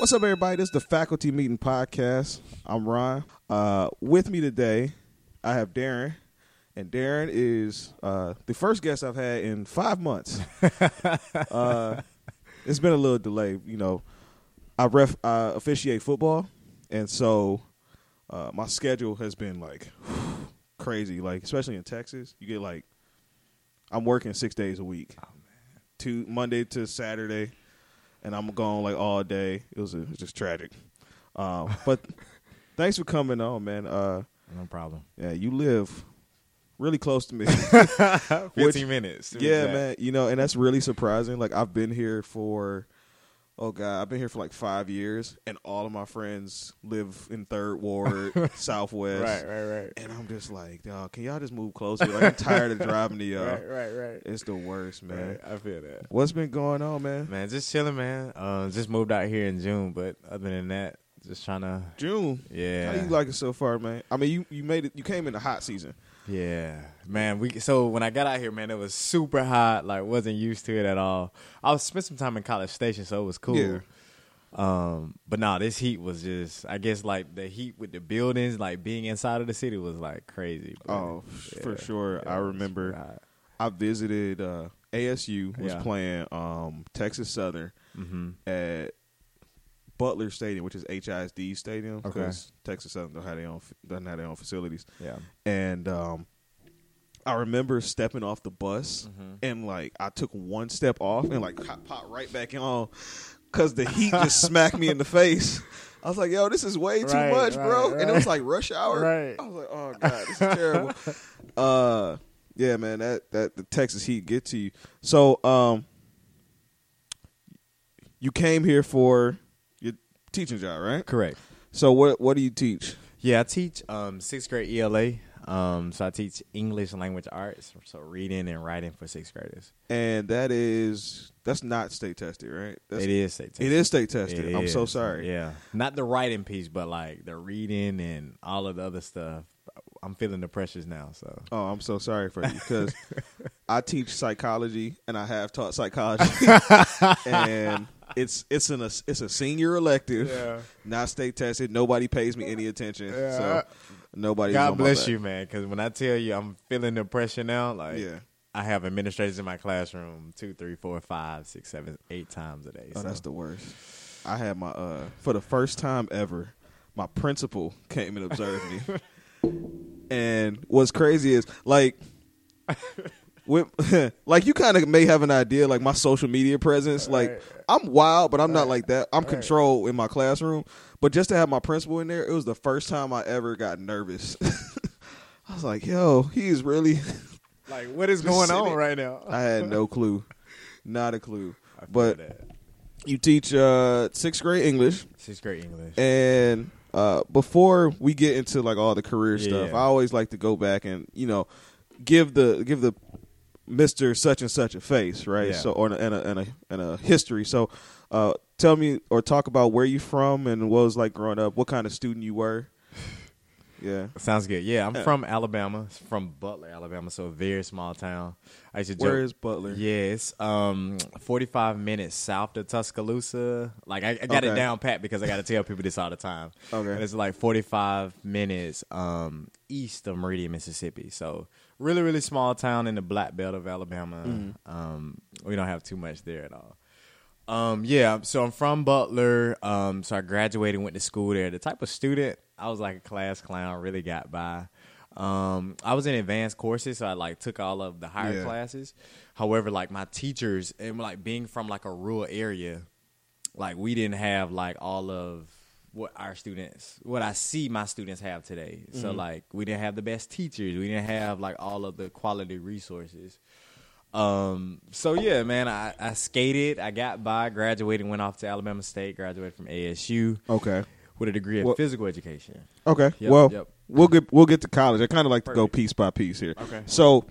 What's up, everybody? This is the Faculty Meeting Podcast. I'm Ron. Uh, with me today, I have Darren, and Darren is uh, the first guest I've had in five months. uh, it's been a little delay, you know. I ref I officiate football, and so uh, my schedule has been like crazy. Like especially in Texas, you get like I'm working six days a week, to Monday to Saturday, and I'm gone like all day. It was, it was just tragic. Um, but thanks for coming on, man. Uh, No problem. yeah, you live really close to me. 15 Which- minutes. yeah, man. You know, and that's really surprising. Like I've been here for, oh god, I've been here for like five years, and all of my friends live in Third Ward, Southwest. Right, right, right. And I'm just like, dog, can y'all just move closer? Like I'm tired of driving to y'all. Right, right, right. It's the worst, man. Right, I feel that. What's been going on, man? Man, just chilling, man. Uh, just moved out here in June, but other than that, just trying to. June. Yeah. How you like it so far, man? I mean, you you made it. You came in the hot season. Yeah, man. We so when I got out here, man, it was super hot. Like, wasn't used to it at all. I was spent some time in College Station, so it was cool. Yeah. Um, but nah, this heat was just. I guess like the heat with the buildings, like being inside of the city, was like crazy. bro. Oh, f- for sure. Yeah, I remember. I visited uh, ASU was Yeah. playing um, Texas Southern Mhm. at Butler Stadium, which is HISD Stadium, Okay. because Texas Southern don't have their own doesn't have their own facilities. Yeah. And um, I remember stepping off the bus Mhm. and like I took one step off and like popped right back on because the heat just smacked me in the face. I was like, "Yo, this is way too Right, much, bro!" right, And it was like rush hour. Right. I was like, "Oh god, this is terrible." uh, yeah, man, that that the Texas heat get to you. So, um, you came here for teaching job, right? Correct. So, what what do you teach? Yeah, I teach um, sixth grade ELA. Um, so I teach English language arts, so reading and writing for sixth graders. And that is that's not state tested, right? That's, it is state tested. It is state tested. It I'm so sorry. Yeah, not the writing piece, but like the reading and all of the other stuff. I'm feeling the pressures now. So Oh, I'm so sorry for you because I teach psychology and I have taught psychology, and it's it's an it's a senior elective, not state tested. Nobody pays me any attention, so nobody. God bless you, man. Because when I tell you I'm feeling the pressure now, like Yeah. I have administrators in my classroom two, three, four, five, six, seven, eight times a day. Oh, so. that's the worst. I had my uh for the first time ever, my principal came and observed me. and what's crazy is like like you kind of may have an idea like my social media presence like Right. I'm wild but I'm not like that. I'm Right. controlled in my classroom, but just to have my principal in there, it was the first time I ever got nervous. I was like, "Yo, he's really like what is going sitting- on right now? I had no clue. Not a clue. But that. you teach uh 6th grade English sixth grade English. and uh, before we get into like all the career stuff, I always like to go back and you know give the give the Mister such and such a face, right? Yeah. So or and a, and a and a history. So uh, tell me or talk about where you from and what it was like growing up. What kind of student you were? Yeah. Sounds good. Yeah, I'm Yeah. from Alabama, from Butler, Alabama, so a very small town. I used to Where joke- is Butler? Yeah, it's um 45 minutes south of Tuscaloosa. Like I, I got Okay. it down pat because I got to tell people this all the time. Okay. And it's like 45 minutes um east of Meridian, Mississippi. So really, really small town in the Black Belt of Alabama. Mm-hmm. Um, we don't have too much there at all. Um, yeah, so I'm from Butler. Um, so I graduated, went to school there. The type of student I was like a class clown, really got by. Um, I was in advanced courses, so I like took all of the higher Yeah. classes. However, like my teachers and like being from like a rural area, like we didn't have like all of what our students what I see my students have today. So like we didn't have the best teachers. We didn't have like all of the quality resources. Um so yeah, man, I, I skated, I got by, graduated, went off to Alabama State, graduated from ASU Okay. with a degree in Well- physical education. Okay. Yep, well, yep. we'll get we'll get to college. I kind of like to go Perfect. piece by piece here. Okay. So,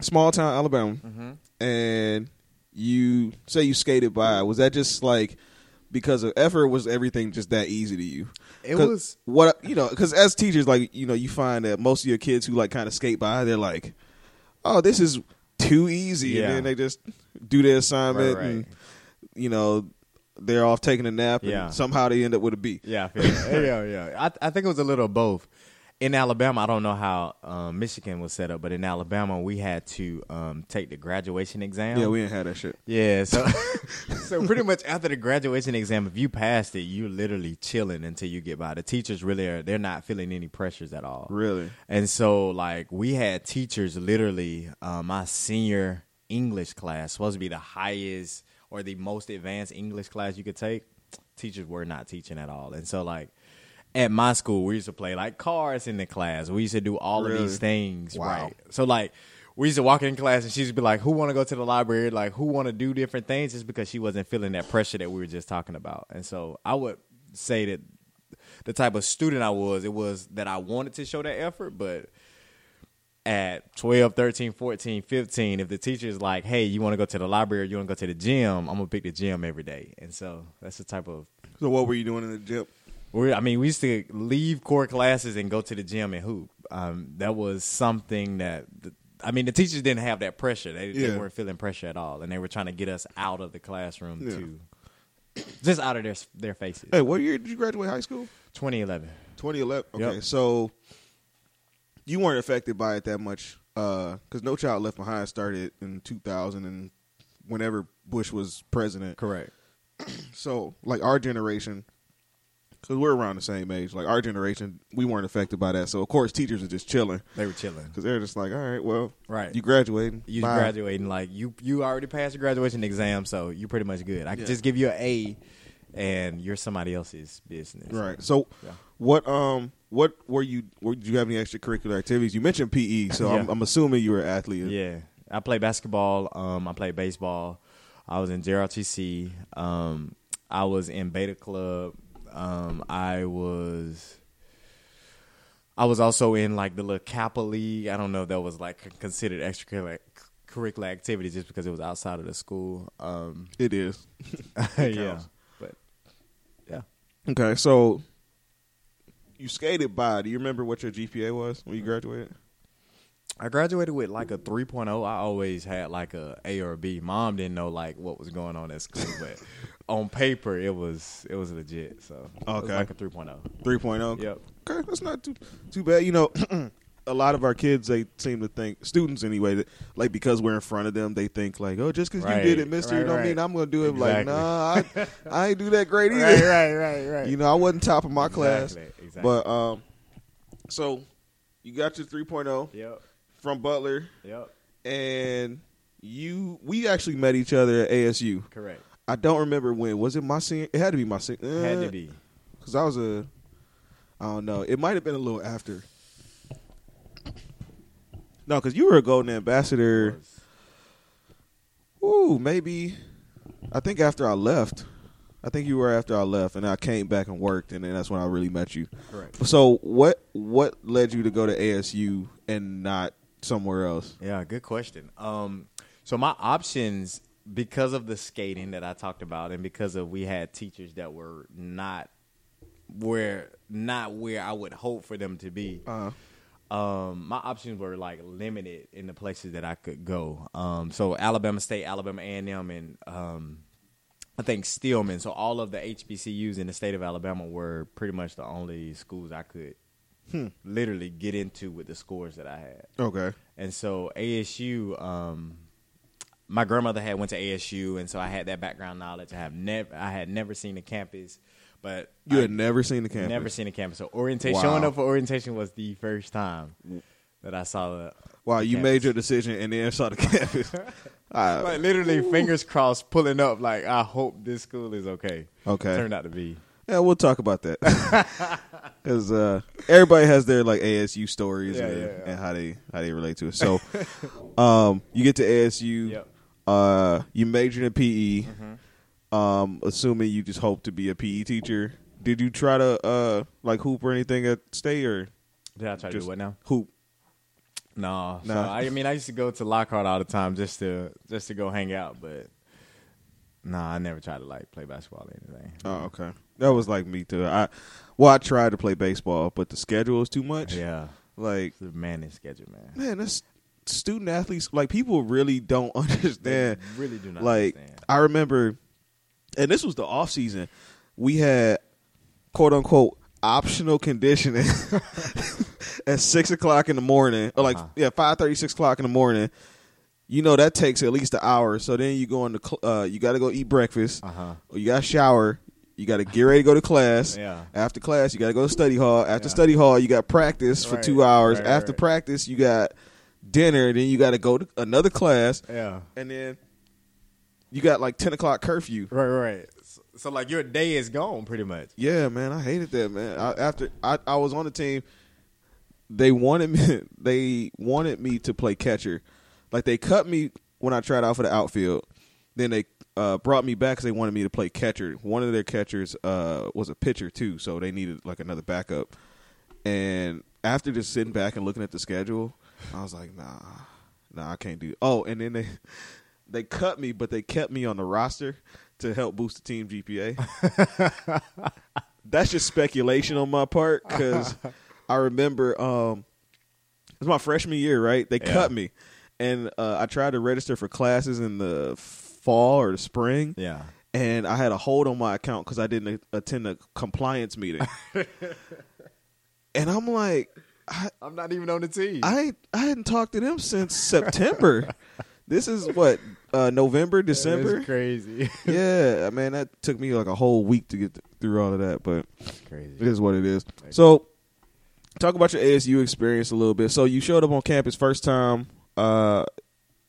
small town Alabama, Mm-hmm. and you say you skated by. Was that just like because of effort? Was everything just that easy to you? It was what you know. Because as teachers, like you know, you find that most of your kids who like kind of skate by, they're like, "Oh, this is too easy," Yeah. and then they just do their assignment Right, right. and you know they're off taking a nap, and Yeah. somehow they end up with a B. Yeah, I yeah, yeah. I I think it was a little of both. In Alabama, I don't know how um, Michigan was set up, but in Alabama, we had to um, take the graduation exam. Yeah, we didn't have that shit. Yeah, so so pretty much after the graduation exam, if you passed it, you're literally chilling until you get by. The teachers really are they're not feeling any pressures at all. Really? And so like we had teachers literally um, my senior English class supposed to be the highest or the most advanced English class you could take. Teachers were not teaching at all. And so like at my school we used to play like cards in the class. We used to do all Really? of these things. Wow. Right. So like we used to walk in class and she to be like, "Who want to go to the library? Like, who want to do different things?" Just because she wasn't feeling that pressure that we were just talking about. And so I would say that the type of student I was, it was that I wanted to show that effort, but at 12, 13, 14, 15, if the teacher is like, hey, you want to go to the library or you want to go to the gym, I'm to pick the gym every day. And so that's the type of, So what were you doing in the gym? We I mean, we used to leave core classes and go to the gym and hoop. Um, that was something that, the, I mean, the teachers didn't have that pressure. They, Yeah. they weren't feeling pressure at all. And they were trying to get us out of the classroom Yeah. to, just out of their, their faces. Hey, what year did you graduate high school? 2011. 2011. Okay, Yep. so you weren't affected by it that much because No Child Left Behind started in 2000 and whenever Bush was president. Correct. So, like our generation, because we're around the same age, like our generation, we weren't affected by that. So, of course, teachers are just chilling They were chilling. because they're just like, all right, well, Right. you graduating. you Bye." graduating like you you already passed your graduation exam, so you're pretty much good. I Yeah. can just give you an A, and you're somebody else's business. Right. So, Yeah. what um what were you? Were, did you have any extracurricular activities? You mentioned PE, so I'm, I'm assuming you were an athlete. Yeah, I play basketball. Um, I play baseball. I was in JROTC. Um, I was in Beta Club. Um, I was. I was also in like the little Kappa League. I don't know if that was like considered extracurricular curricular activity just because it was outside of the school. Um, It is. yeah, but yeah. Okay, so you skated by. Do you remember what your GPA was when you graduated? I graduated with like a 3.0. I always had like a A or a B. Mom didn't know like what was going on at school, but on paper it was it was legit. So it was Okay. like a oh. 3.0. 3.0. Yep. Okay, that's not too too bad. You know, a lot of our kids they seem to think students anyway that like because we're in front of them they think like oh just because Right, you did it, Mister, right, don't right. mean I'm going to do it. Like Exactly. nah, I, I ain't do that great either. Right, right, right. You know, I wasn't top of my class, Exactly, exactly. but um, so you got your 3.0 Yep. From Butler, Yep. and you we actually met each other at ASU. Correct. I don't remember when. Was it my senior? It had to be my senior. It had to be. Uh, because I was a. I don't know. It might have been a little after. No, because you were a golden ambassador. Ooh, maybe. I think after I left. I think you were after I left, and I came back and worked, and then that's when I really met you. Correct. So what what led you to go to ASU and not somewhere else? Yeah, good question. Um, so my options because of the skating that I talked about, and because of we had teachers that were not where not where I would hope for them to be. Uh, um, my options were like limited in the places that I could go. Um, so Alabama State, Alabama A and M, and um, I think Stillman. So all of the HBCUs in the state of Alabama were pretty much the only schools I could literally get into with the scores that I had. okay. And so ASU, um, my grandmother had went to ASU, and so I had that background knowledge. I have never, I had never seen the campus, but You I had never seen the campus. never seen the campus. So orientation, Wow. showing up for orientation was the first time that I saw the. Wow, the you campus. made your decision and then saw the campus. Like literally fingers crossed, pulling up. Like I hope this school is okay. Okay. turned out to be. Yeah, we'll talk about that because uh, everybody has their like ASU stories Yeah, and, yeah, yeah. and how they how they relate to it. So, um, you get to ASU. Yep. Uh, you majored in PE. Mm-hmm. Um, assuming you just hope to be a PE teacher. Did you try to uh like hoop or anything at state or Did I try to do what now? hoop? No, so Nah. I, I mean I used to go to Lockhart all the time just to just to go hang out, but nah, I never tried to like play basketball or anything. Oh, okay. That was like me too. I well, I tried to play baseball, but the schedule was too much. Yeah, Like, the managed schedule, man. man, that's student athletes. Like, people really don't They understand. really do not like understand. I remember and this was the off season. We had quote unquote optional conditioning at six o'clock in the morning, or like Uh-huh. yeah, five thirty, six o'clock in the morning. You know that takes at least an hour. So then you go into cl- uh, you got to go eat breakfast, Uh huh. or you got to shower. You got to get ready to go to class. Yeah. After class, you got to go to study hall. After Yeah. study hall, you got practice for Right, two hours. right, After right. practice, you got dinner. Then you got to go to another class, Yeah. and then you got like ten o'clock curfew. Right. Right. So, so like your day is gone pretty much. Yeah, man, I hated that, man. I, after I, I was on the team, they wanted me. They wanted me to play catcher. Like they cut me when I tried out for the outfield. Then they uh, brought me back because they wanted me to play catcher. One of their catchers uh, was a pitcher too, so they needed like another backup. And after just sitting back and looking at the schedule, I was like, nah, nah, I can't do. Oh, and then they they cut me, but they kept me on the roster to help boost the team GPA. That's just speculation on my part because I remember um, it was my freshman year, right? They Yeah. cut me, and uh, I tried to register for classes in the fall or the spring, Yeah. and I had a hold on my account because I didn't attend a compliance meeting. and I'm like, I, I'm not even on the team. I I hadn't talked to them since September. this is what uh, November, December. That's crazy. yeah, man, that took me like a whole week to get th- through all of that, but crazy. it is what it is. So, talk about your ASU experience a little bit. So, you showed up on campus first time, uh,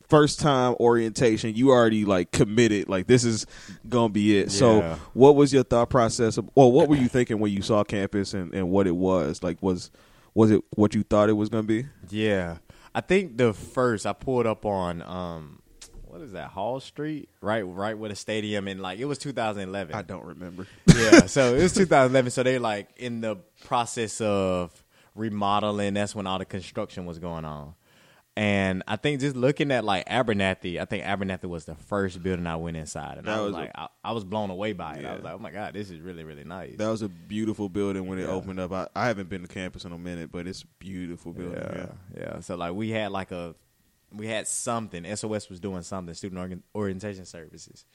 first time orientation. You already like committed, like this is gonna be it. Yeah. So, what was your thought process? Of, well, what were you thinking when you saw campus and, and what it was? Like, was was it what you thought it was gonna be? Yeah. I think the first I pulled up on um what is that, Hall Street? Right right with a stadium and like it was 2011. I don't remember. yeah, so it was 2011. So they're like in the process of remodeling. That's when all the construction was going on. And I think just looking at like Abernathy, I think Abernathy was the first building I went inside, and That I was, was like, I, I was blown away by it. I was like, oh my god, this is really really nice. That was a beautiful building when it Yeah. opened up. I, I haven't been to campus in a minute, but it's a beautiful building. yeah, Yeah. yeah. So like we had like a, we had something. SOS was doing something, student organ, orientation services,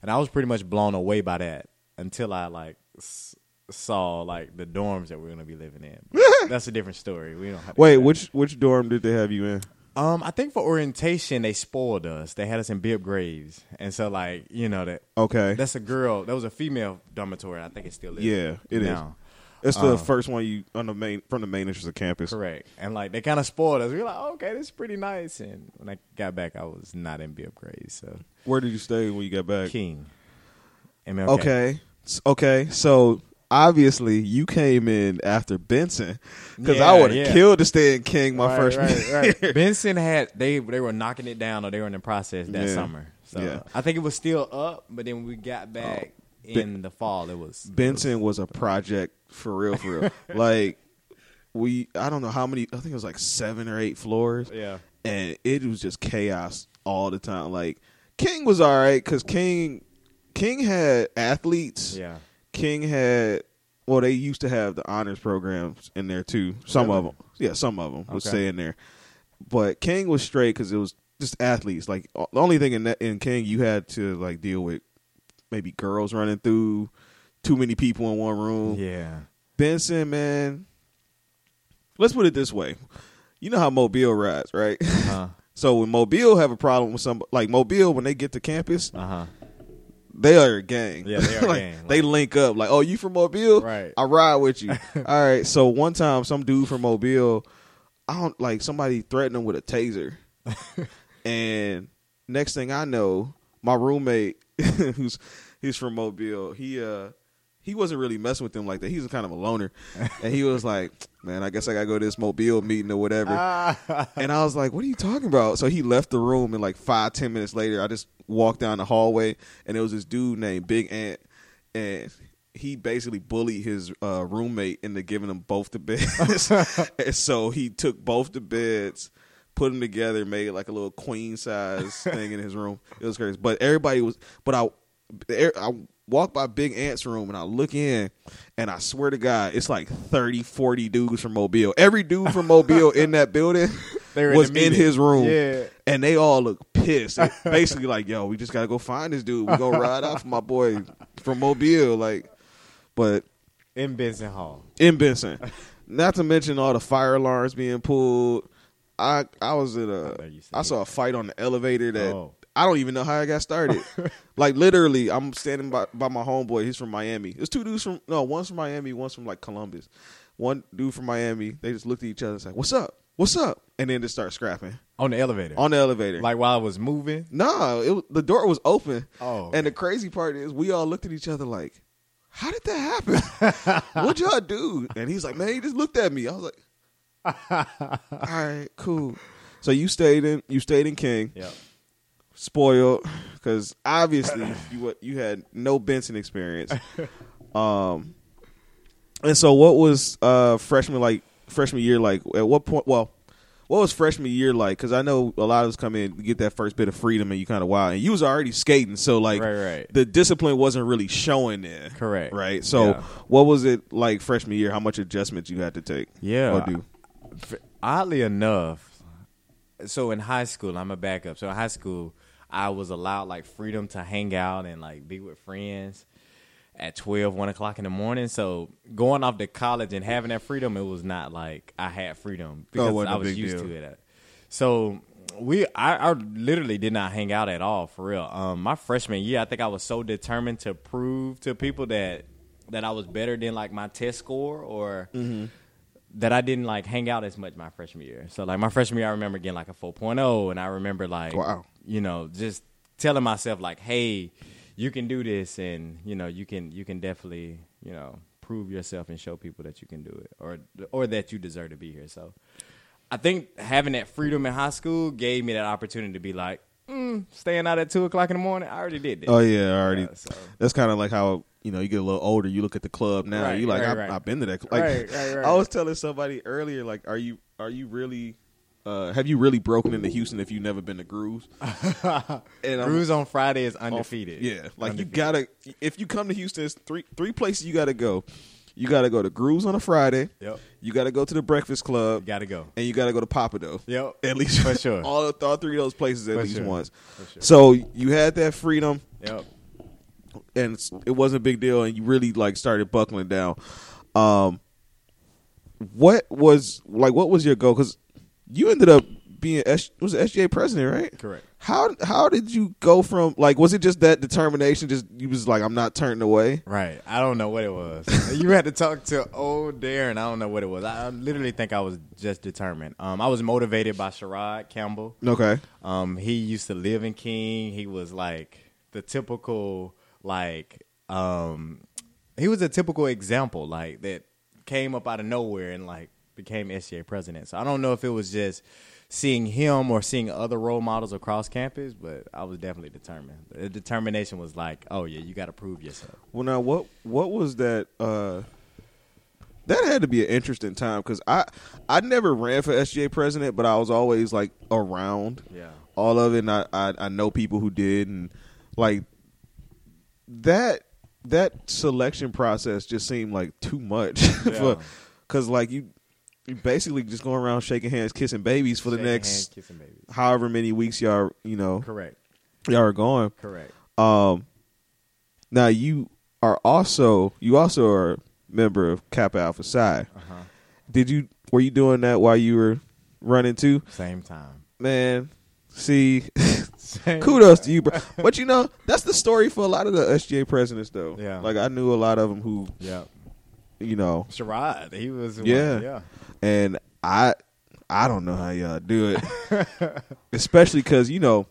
and I was pretty much blown away by that until I like s- saw like the dorms that we're gonna be living in. That's a different story. We don't have to Wait, which which dorm did they have you in? Um, I think for orientation they spoiled us. They had us in Bibb Graves, and so like you know that Okay. that's a girl. That was a female dormitory. I think it still is. yeah, it is. now. It's the Uh, first one you on the main from the main entrance of campus. Correct. And like they kind of spoiled us. We were like, oh, okay, this is pretty nice. And when I got back, I was not in Bibb Graves. So Where did you stay when you got back? King. MLK. Okay. Okay. So obviously you came in after Benson because I would have yeah. killed to stay in King my Right, freshman right, year. right. Benson had they they were knocking it down or they were in the process that Yeah. summer. So Yeah. I think it was still up, but then when we got oh, back in the fall, it was Benson was a project for real, for real. like we, I don't know how many. I think it was like seven or eight floors. Yeah. and it was just chaos all the time. Like King was all right because King, King had athletes. Yeah. King had. Well, they used to have the honors programs in there too. Some of them, yeah, some of them would Okay. stay in there. But King was straight because it was just athletes. Like the only thing in that, in King, you had to like deal with maybe girls running through, too many people in one room. Yeah. Benson, man. Let's put it this way. You know how Mobile rides, right? Uh so when Mobile have a problem with some like Mobile when they get to campus, uh huh. They are a gang. Yeah, they are a Like, gang. They link up like, "Oh, you from Mobile? Right. I ride with you." All right. So one time some dude from Mobile, I don't like somebody threatened him with a taser. and next thing I know, my roommate who's he's from Mobile, he uh he wasn't really messing with them like that. He was kind of a loner. and he was like, Man, I guess I gotta go to this Mobile meeting or whatever. and I was like, What are you talking about? So he left the room and like five, ten minutes later I just walked down the hallway and there was this dude named Big Ant and he basically bullied his uh, roommate into giving them both the beds. and so he took both the beds, put them together, made like a little queen size thing in his room. It was crazy. But everybody was, but I, I walk by Big Ant's room and I look in and I swear to God, it's like 30, 40 dudes from Mobile. Every dude from Mobile in that building in was the in his room. Yeah. And they all look pissed. Basically like, yo, we just got to go find this dude. We go ride off my boy from Mobile, like, but in Benson Hall. in Benson. Not to mention all the fire alarms being pulled. I I was at I a said I saw a fight on the elevator that Oh. I don't even know how I got started. like literally, I'm standing by by my homeboy. He's from Miami. There's two dudes from no, one's from Miami, one's from like Columbus. One dude from Miami. They just looked at each other and said, "What's up? What's up?" And then just start scrapping On the elevator. on the elevator. like while I was moving. no, it, the door was open. Oh. And the crazy part is, we all looked at each other like, "How did that happen? What'd y'all do?" And he's like, "Man, he just looked at me." I was like, "All right, cool." So you stayed in you stayed in King, Yep. Spoiled because obviously you you had no Benson experience. Um, and so what was uh freshman like freshman year like? At what point? Well. What was freshman year like? Because I know a lot of us come in get that first bit of freedom, and you kind of wild. And you was already skating, so like Right, right. the discipline wasn't really showing there. Correct. Right. So, Yeah. what was it like freshman year? How much adjustments you had to take? Yeah. Or do? Oddly enough, so in high school, I'm a backup. So in high school, I was allowed like freedom to hang out and like be with friends at 12, 1 o'clock in the morning. So going off to college and having that freedom, it was not like I had freedom because wasn't I was used deal. to it. So we, I, I literally did not hang out at all for real. Um, my freshman year, I think I was so determined to prove to people that that I was better than like my test score or that I didn't like hang out as much my freshman year. So like my freshman year, I remember getting like a 4.0, and I remember like, Wow. you know, just telling myself like, hey, you can do this, and you know, you can you can definitely you know prove yourself and show people that you can do it, or or that you deserve to be here. So I think having that freedom in high school gave me that opportunity to be like, mm, staying out at two o'clock in the morning. I already did that. Oh yeah, I already. So- That's kind of like how you know you get a little older. You look at the club now. Right, you like right, I, right. I've been to that. cl- Like Right, right, right. I was telling somebody earlier. Like, are you are you really? Uh, have you really broken into Houston if you've never been to Grooves? and I'm- on Friday is off- undefeated. Yeah, like you gotta. If you come to Houston, it's three three places you gotta go. You gotta go to Grooves on a Friday. Yep. You gotta go to the Breakfast Club. You Got to go. and you got to go to Papa Pappadeaux. Yep. At least For sure. all, all three of those places at For least sure. once. For sure. So you had that freedom, Yep. And it's- it wasn't a big deal, and you really like started buckling down. Um, what was like? What was your goal? Because you ended up being S, was SGA president, right? Correct. How how did you go from like? Was it just that determination? Just you was like, I'm not turning away. Right. I don't know what it was. you had to talk to old Darren. I don't know what it was. I, I literally think I was just determined. Um, I was motivated by Sherrod Campbell. Okay. Um, he used to live in King. He was like the typical like um, he was a typical example like that came up out of nowhere and like became SGA president. So I don't know if it was just seeing him or seeing other role models across campus, but I was definitely determined. The determination was like, oh yeah, you got to prove yourself. Well, now what what was that? uh That had to be an interesting time because I I never ran for SGA president, but I was always like around Yeah. all of it. And I, I I know people who did, and like that that selection process just seemed like too much Yeah. for because like you you basically just going around shaking hands, kissing babies for the next hands, however many weeks y'all you know Correct. y'all are going. Correct. Um, now you are also you also are a member of Kappa Alpha Psi. Uh-huh. Did you were you doing that while you were running too? Same time. Man, see, Same kudos to you, bro. But you know that's the story for a lot of the SGA presidents, though. Yeah. like I knew a lot of them who Yeah. you know, Sherrod, he was one- Yeah. yeah. and I I don't know how y'all do it, especially because you know.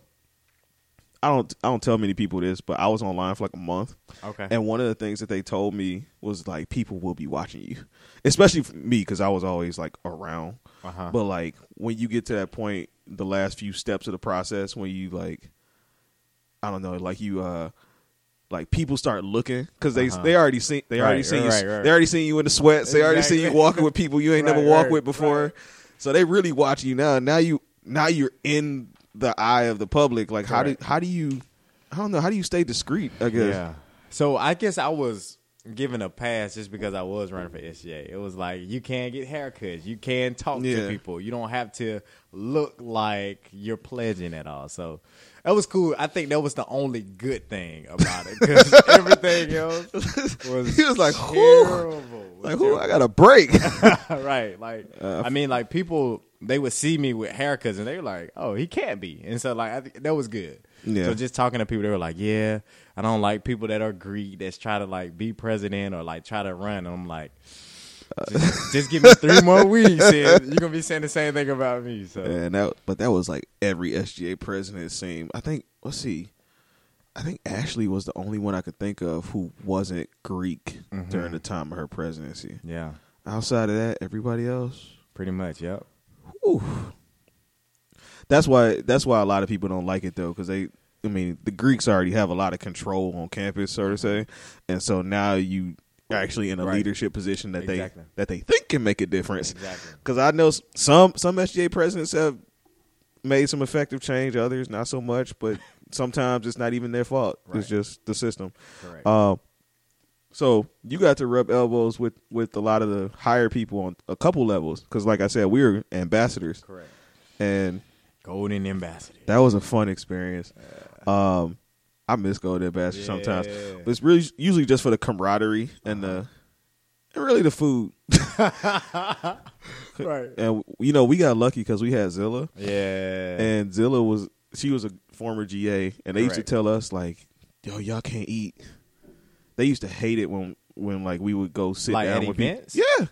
I don't. I don't tell many people this, but I was online for like a month, Okay. And one of the things that they told me was like people will be watching you, especially for me because I was always like around. Uh-huh. But like when you get to that point, the last few steps of the process, when you like, I don't know, like you, uh like people start looking because they Uh-huh. they already seen they already Right, seen you, right, right. they already seen you in the sweats. They already seen you walking with people you ain't never Right, walked right, with before. right. So they really watch you now. Now you now you're in the eye of the public. Like how do how do you I don't know how do you stay discreet? I guess. Yeah. So I guess I was given a pass just because I was running for SGA. It was like you can get haircuts, you can talk Yeah. to people, you don't have to look like you're pledging at all. So that was cool. I think that was the only good thing about it because everything else was He was like, terrible. Like, who? I got a break. right. Like, uh, I mean, like people they would see me with haircuts and they were like, "Oh, he can't be," and so like I think that was good. Yeah. So just talking to people, they were like, "Yeah, I don't like people that are Greek that's try to like be president or like try to run." And I'm like. Just, just give me three more weeks, and you're gonna be saying the same thing about me. So and that, but that was like every SGA president seemed. I think. Let's see. I think Ashley was the only one I could think of who wasn't Greek Mm-hmm. during the time of her presidency. yeah, Outside of that, everybody else. pretty much. Yep. Whew. That's why. That's why a lot of people don't like it though, because they. I mean, the Greeks already have a lot of control on campus, so to say, and so now you actually in a Right. leadership position that Exactly. they that they think can make a difference. Exactly. Because I know some some SGA presidents have made some effective change, others not so much. But sometimes it's not even their fault; Right. it's just the system. Um, so you got to rub elbows with with a lot of the higher people on a couple levels. Because, like I said, we are ambassadors, Correct. and Golden ambassador. that was a fun experience. Um, I miss golden ambassador sometimes, but it's really usually just for the camaraderie and the and really the food. Right. And you know, we got lucky because we had Zilla. Yeah. and Zilla was she was a former GA, and they used to tell us like, "Yo, y'all can't eat." They used to hate it when when like we would go sit Like down at with events? people. Yeah,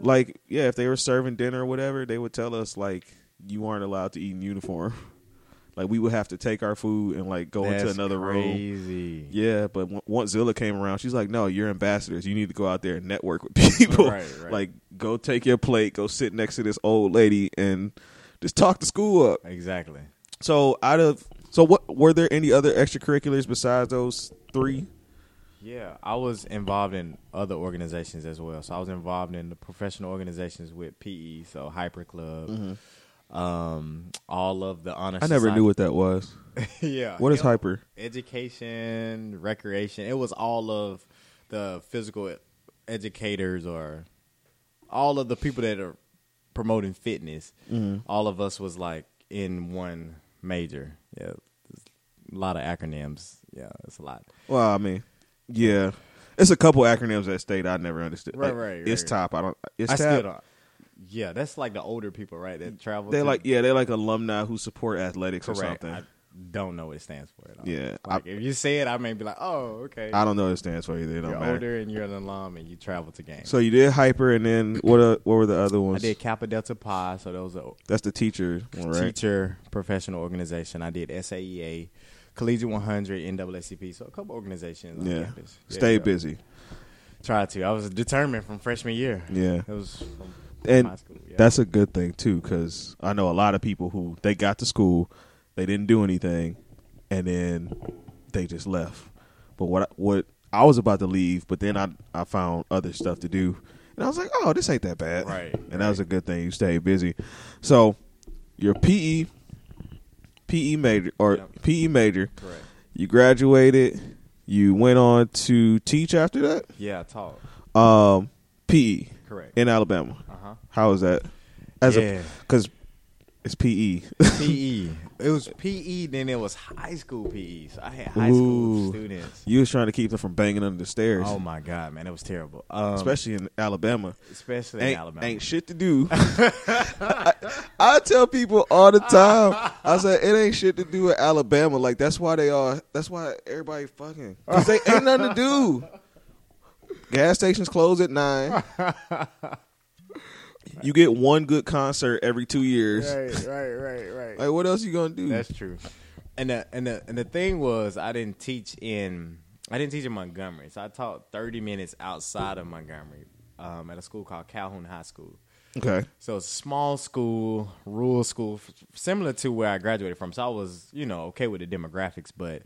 like yeah, if they were serving dinner or whatever, they would tell us like you weren't allowed to eat in uniform. Like we would have to take our food and like go into That's another room. crazy. Yeah, but w- once Zilla came around, she's like, "No, you're ambassadors. You need to go out there and network with people. Right, right. Like, go take your plate, go sit next to this old lady, and just talk the school up." Exactly. So, out of so, what were there any other extracurriculars besides those three? Yeah, I was involved in other organizations as well. So I was involved in the professional organizations with PE, so Hyper Club, mm-hmm. Um, all of the honor. Mm-hmm. I never knew what that was. yeah. What is hyper? Education, recreation. It was all of the physical educators or all of the people that are promoting fitness. Mm-hmm. All of us was like in one major. Yeah, a lot of acronyms. Yeah, it's a lot. Well, I mean, yeah, it's a couple acronyms that state I never understood. Right, Like, right, It's top. I don't. It's I top. Yeah, that's like the older people, right? That travel. They're to- like yeah, they're like alumni who support athletics or correct. something. I don't know what it stands for at all. Yeah, like if you say it, I may be like, oh, okay. I don't know what it stands for either. It don't you're matter. older and you're an alum and you travel to games. So you did hyper, and then what? Uh, what were the other ones? I ones? did Kappa Delta Pi, so that was a That's the teacher one, right? teacher professional organization. I did SAEA, Collegiate 100, NAACP, so a couple organizations on Yeah, campus. Stay yeah. busy. Tried to. I was determined from freshman year. Yeah, It was from and school. Yeah. that's a good thing too, because I know a lot of people who they got to school, they didn't do anything, and then they just left. But what I- what I was about to leave, but then I I found other stuff to do, and I was like, oh, this ain't that bad, Right, And that was a good thing. You stayed busy. So your PE PE major or Yep. PE major, correct. you graduated. You went on to teach after that. Yeah, I taught. Um, PE Correct. in Alabama. How was that? As a yeah. because it's. PE. PE. It was PE, then it was high school PE. So I had high school students. you was trying to keep them from banging under the stairs, Oh my god, man, it was terrible. Um, especially in Alabama. especially in Ain't, Alabama. ain't shit to do. I, I tell people all the time. I say it ain't shit to do in Alabama. Like that's why they are. That's why everybody fucking. Cause they ain't nothing to do. Gas stations close at nine. You get one good concert every two years. right, right, right, right. Like what else you gonna do? That's true. And the and the and the thing was, I didn't teach in I didn't teach in Montgomery, so I taught thirty minutes outside of Montgomery um, at a school called Calhoun High School. okay. So it's a small school, rural school, f- similar to where I graduated from. So I was, you know, okay with the demographics, but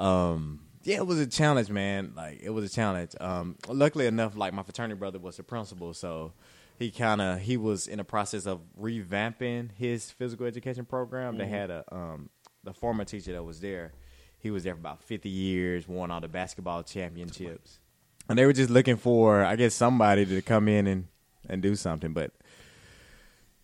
um, yeah, it was a challenge, man. Like it was a challenge. Um, luckily enough, like my fraternity brother was the principal, so he kind of he was in the process of revamping his physical education program. They had a um, the former teacher that was there. He was there for about fifty years, won all the basketball championships, and they were just looking for, I guess, somebody to come in and and do something. But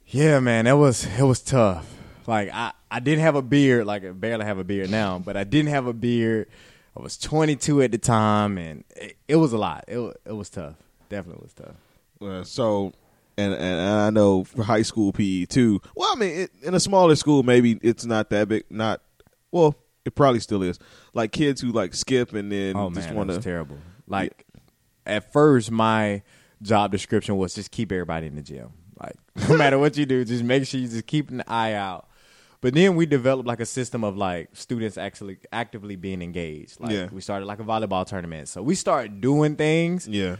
yeah, man, that was it was tough, Like I, I didn't have a beard. Like I barely have a beard now, but I didn't have a beard. I was 22 at the time, and it, it was a lot. It it was tough. Definitely was tough. Uh, so, and, and I know for high school PE too. Well, I mean, it, in a smaller school, maybe it's not that big. Not well, it probably still is. Like kids who like skip and then Oh just want to. terrible. Like at first, my job description was just keep everybody in the gym. Like no matter what you do, just make sure you just keep an eye out. But then we developed like a system of like students actually actively being engaged. Like Yeah. we started like a volleyball tournament, so we started doing things. Yeah,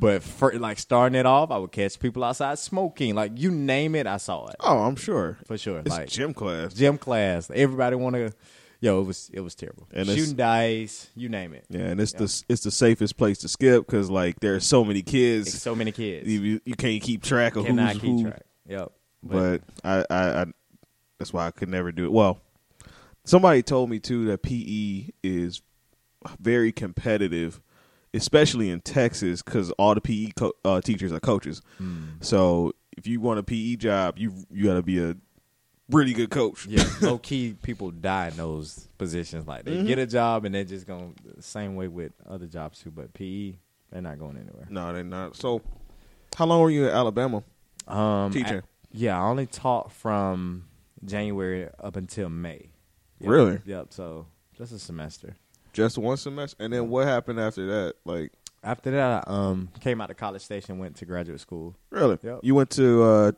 But for like starting it off, I would catch people outside smoking. Like you name it, I saw it Oh, I'm sure. for sure. It's like gym class. gym class, everybody want to. Yo, it was it was terrible. And it's- Shooting dice, you name it. Yeah, and it's the it's the safest place to skip because like there's so many It's kids, so many kids. you, you can't keep track of cannot who's keep who. track. Yep. But I, I, I, that's why I could never do it. Well, somebody told me too that PE is very competitive, especially in Texas, because all the PE co- uh, teachers are coaches. So if you want a PE job, you you got to be a really good coach. yeah, low key, people die in those positions. Like they get a job and they're just going the same way with other jobs too. But PE, they're not going anywhere. No, they're not. So, how long were you in Alabama? Um, Teaching. I- yeah, I only taught from January up until May. Yep. Really? Yep. So just a semester. Just one semester, and then what happened after that? Like, After that, I um, came out of College Station, went to graduate school. really? Yep. You went to uh,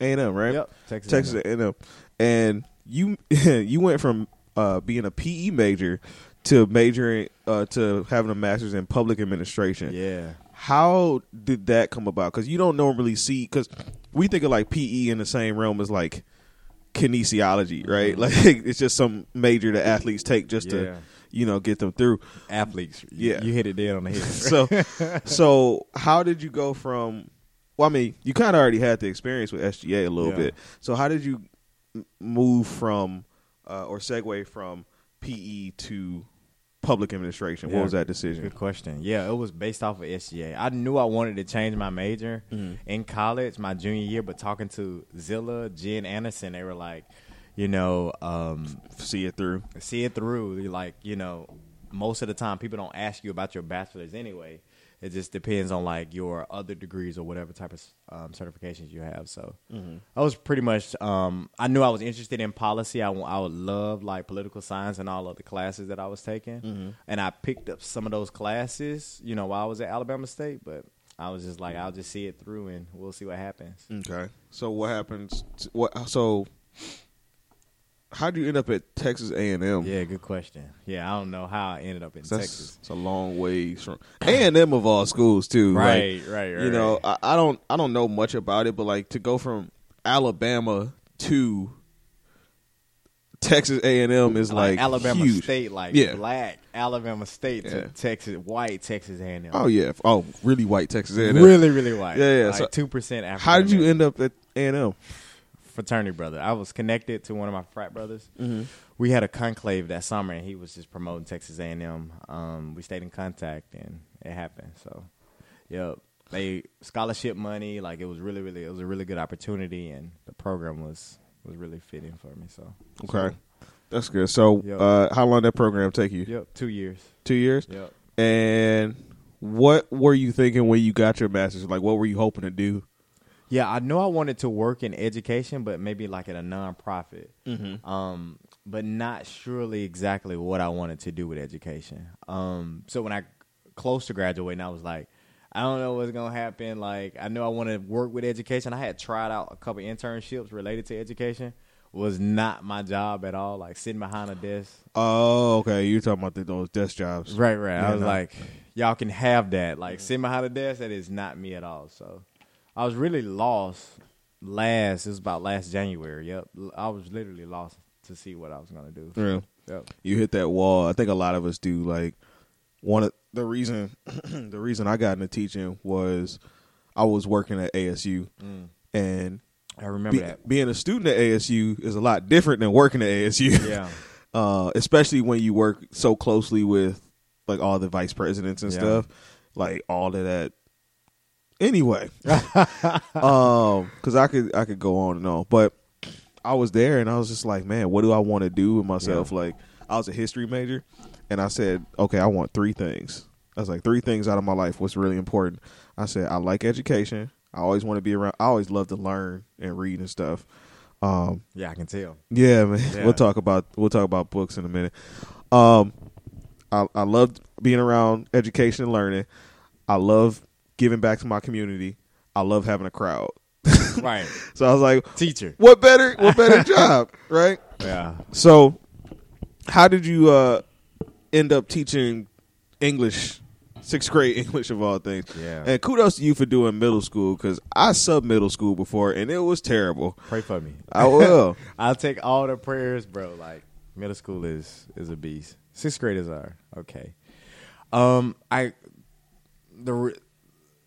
A and M, right? Yep, Texas. Texas A&M. A&M, and you you went from uh, being a PE major to majoring uh, to having a master's in public administration. Yeah. How did that come about? Because you don't normally see because we think of like PE in the same realm as like kinesiology, right? Like it's just some major that athletes take just Mm-hmm. Yeah. to you know get them through. Athletes. Yeah. You hit it dead on the head. So so how did you go from? Well, I mean, you kind of already had the experience with SGA a little Yeah. bit. So how did you move from uh, or segue from PE to public administration? What was that decision? Good question. Yeah, it was based off of SGA. I knew I wanted to change my major Mm-hmm. in college, my junior year, but talking to Zilla, Jen Anderson, they were like, you know, um, See it through. see it through. Like, you know, most of the time people don't ask you about your bachelor's anyway. It just depends on like your other degrees or whatever type of um, certifications you have. So I was pretty much. Um, I knew I was interested in policy. I, w- I would love like political science and all of the classes that I was taking, and I picked up some of those classes. You know, while I was at Alabama State, but I was just like, I'll just see it through, and we'll see what happens. Okay. So what happens? To, what? So how'd you end up at Texas A and M? Yeah, good question. Yeah, I don't know how I ended up in Texas. it's a long ways from A and M of all schools too. Like, Right, right, right. you know, I, I don't I don't know much about it, but like to go from Alabama to Texas A and M is like, Alabama huge. State, like Yeah. black Alabama State to Texas, white Texas A&M. Oh yeah, oh really white Texas A and M. really, really white. Yeah, yeah, Like two percent How did you end up at A and M? Fraternity brother. I was connected to one of my frat brothers. Mm-hmm. We had a conclave that summer, and he was just promoting Texas A&M. Um, we stayed in contact, and it happened. So, yep. They scholarship money, like it was really, really, it was a really good opportunity, and the program was was really fitting for me. So, Okay, that's good. So, Yep. uh, how long did that program take you? yep, two years. Two years. Yep. And what were you thinking when you got your master's? Like, what were you hoping to do? Yeah, I know I wanted to work in education, but maybe like at a nonprofit. Mm-hmm. Um, but not surely exactly what I wanted to do with education. Um, so when I close to graduating, I was like, I don't know what's gonna happen. Like, I know I want to work with education. I had tried out a couple internships related to education. Was not my job at all. Like sitting behind a desk. Oh, okay. You're talking about the, those desk jobs, Right, right. Yeah, I was no. like, y'all can have that. Like sitting behind a desk, that is not me at all. So I was really lost last, it was about last January. Yep. I was literally lost to see what I was gonna do. Yeah. Yep. You hit that wall. I think a lot of us do. Like one of the reason, the reason I got into teaching was I was working at ASU, Mm. and I remember be- that. being a student at ASU is a lot different than working at ASU. Yeah. uh, especially when you work so closely with like all the vice presidents and Yeah. stuff, like all of that. Anyway, um, because I could I could go on and on, but I was there and I was just like, man, what do I want to do with myself? Yeah. Like, I was a history major, and I said, okay, I want three things. I was like, three things out of my life. What's really important? I said, I like education. I always want to be around. I always love to learn and read and stuff. Um, Yeah, I can tell. yeah, man. Yeah. We'll talk about we'll talk about books in a minute. Um, I I love being around education and learning. I love giving back to my community. I love having a crowd. right. So I was like, Teacher. what better what better job, right? Yeah. So, how did you uh end up teaching English, sixth grade English of all things? Yeah. And kudos to you for doing middle school because I sub middle school before and it was terrible. Pray for me. I will. I'll take all the prayers, bro. Like middle school is is a beast. Sixth graders are okay. Um, I the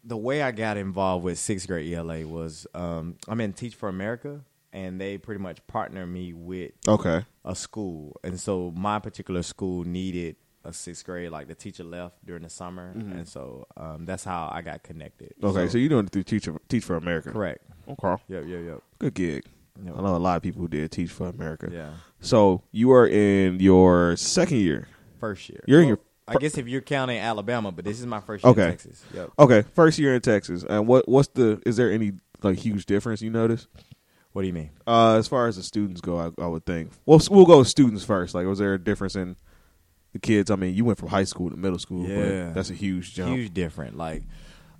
the way I got involved with sixth grade ELA was um, I'm in Teach for America, and they pretty much partner me with okay. a school, and so my particular school needed a sixth grade. Like the teacher left during the summer, and so um, that's how I got connected. Okay, so, you're doing it through Teach Teach for America. correct. Okay. Yep, yep, yep. Good gig. Yep. I know a lot of people who did Teach for America. Yeah. So you are in your second year. First year. You're in your I guess if you're counting Alabama, but this is my first year Okay. in Texas. Yep. Okay, first year in Texas. And what what's the is there any like huge difference you notice? What do you mean? Uh, as far as the students go, I, I would think. Well, we'll go with students first. Like, was there a difference in the kids? I mean, you went from high school to middle school. Yeah. but that's a huge jump. Huge different. Like,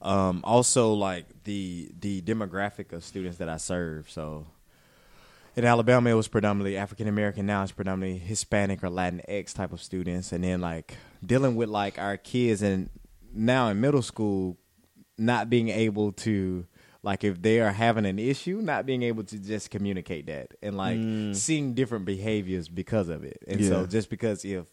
um, also like the the demographic of students that I serve. So in Alabama, it was predominantly African American. Now it's predominantly Hispanic or Latinx type of students, and then like dealing with like our kids and now in middle school, not being able to like if they are having an issue, not being able to just communicate that and like mm. seeing different behaviors because of it. And Yeah. so just because if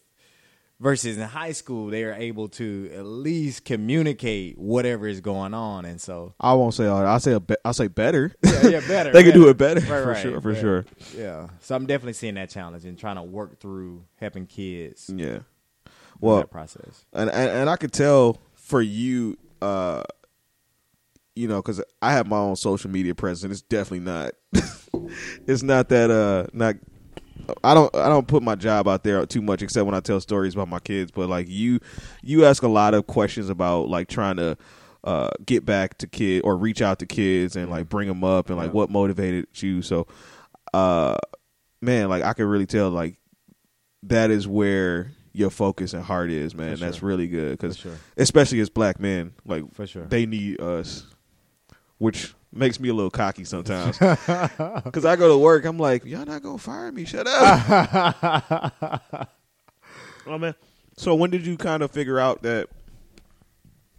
versus in high school they are able to at least communicate whatever is going on and so I won't say all that. I say a be- I say better. yeah, yeah better they could do it better Right, for right, sure. For yeah. sure. yeah so i'm definitely seeing that challenge and trying to work through helping kids Yeah. Well, that process and, and and I could tell for you, uh, you know, because I have my own social media presence. It's definitely not. it's not that. Uh, not. I don't. I don't put my job out there too much, except when I tell stories about my kids. But like you, you ask a lot of questions about like trying to. Uh, get back to kid or reach out to kids and like bring them up and like Yeah. what motivated you. So, uh, man, like I could really tell like that is where your focus and heart is, man. For That's really good because sure especially as black men, like for sure they need us, which makes me a little cocky sometimes. Because I go to work, I'm like, y'all not gonna fire me? Shut up. oh man. So when did you kind of figure out that?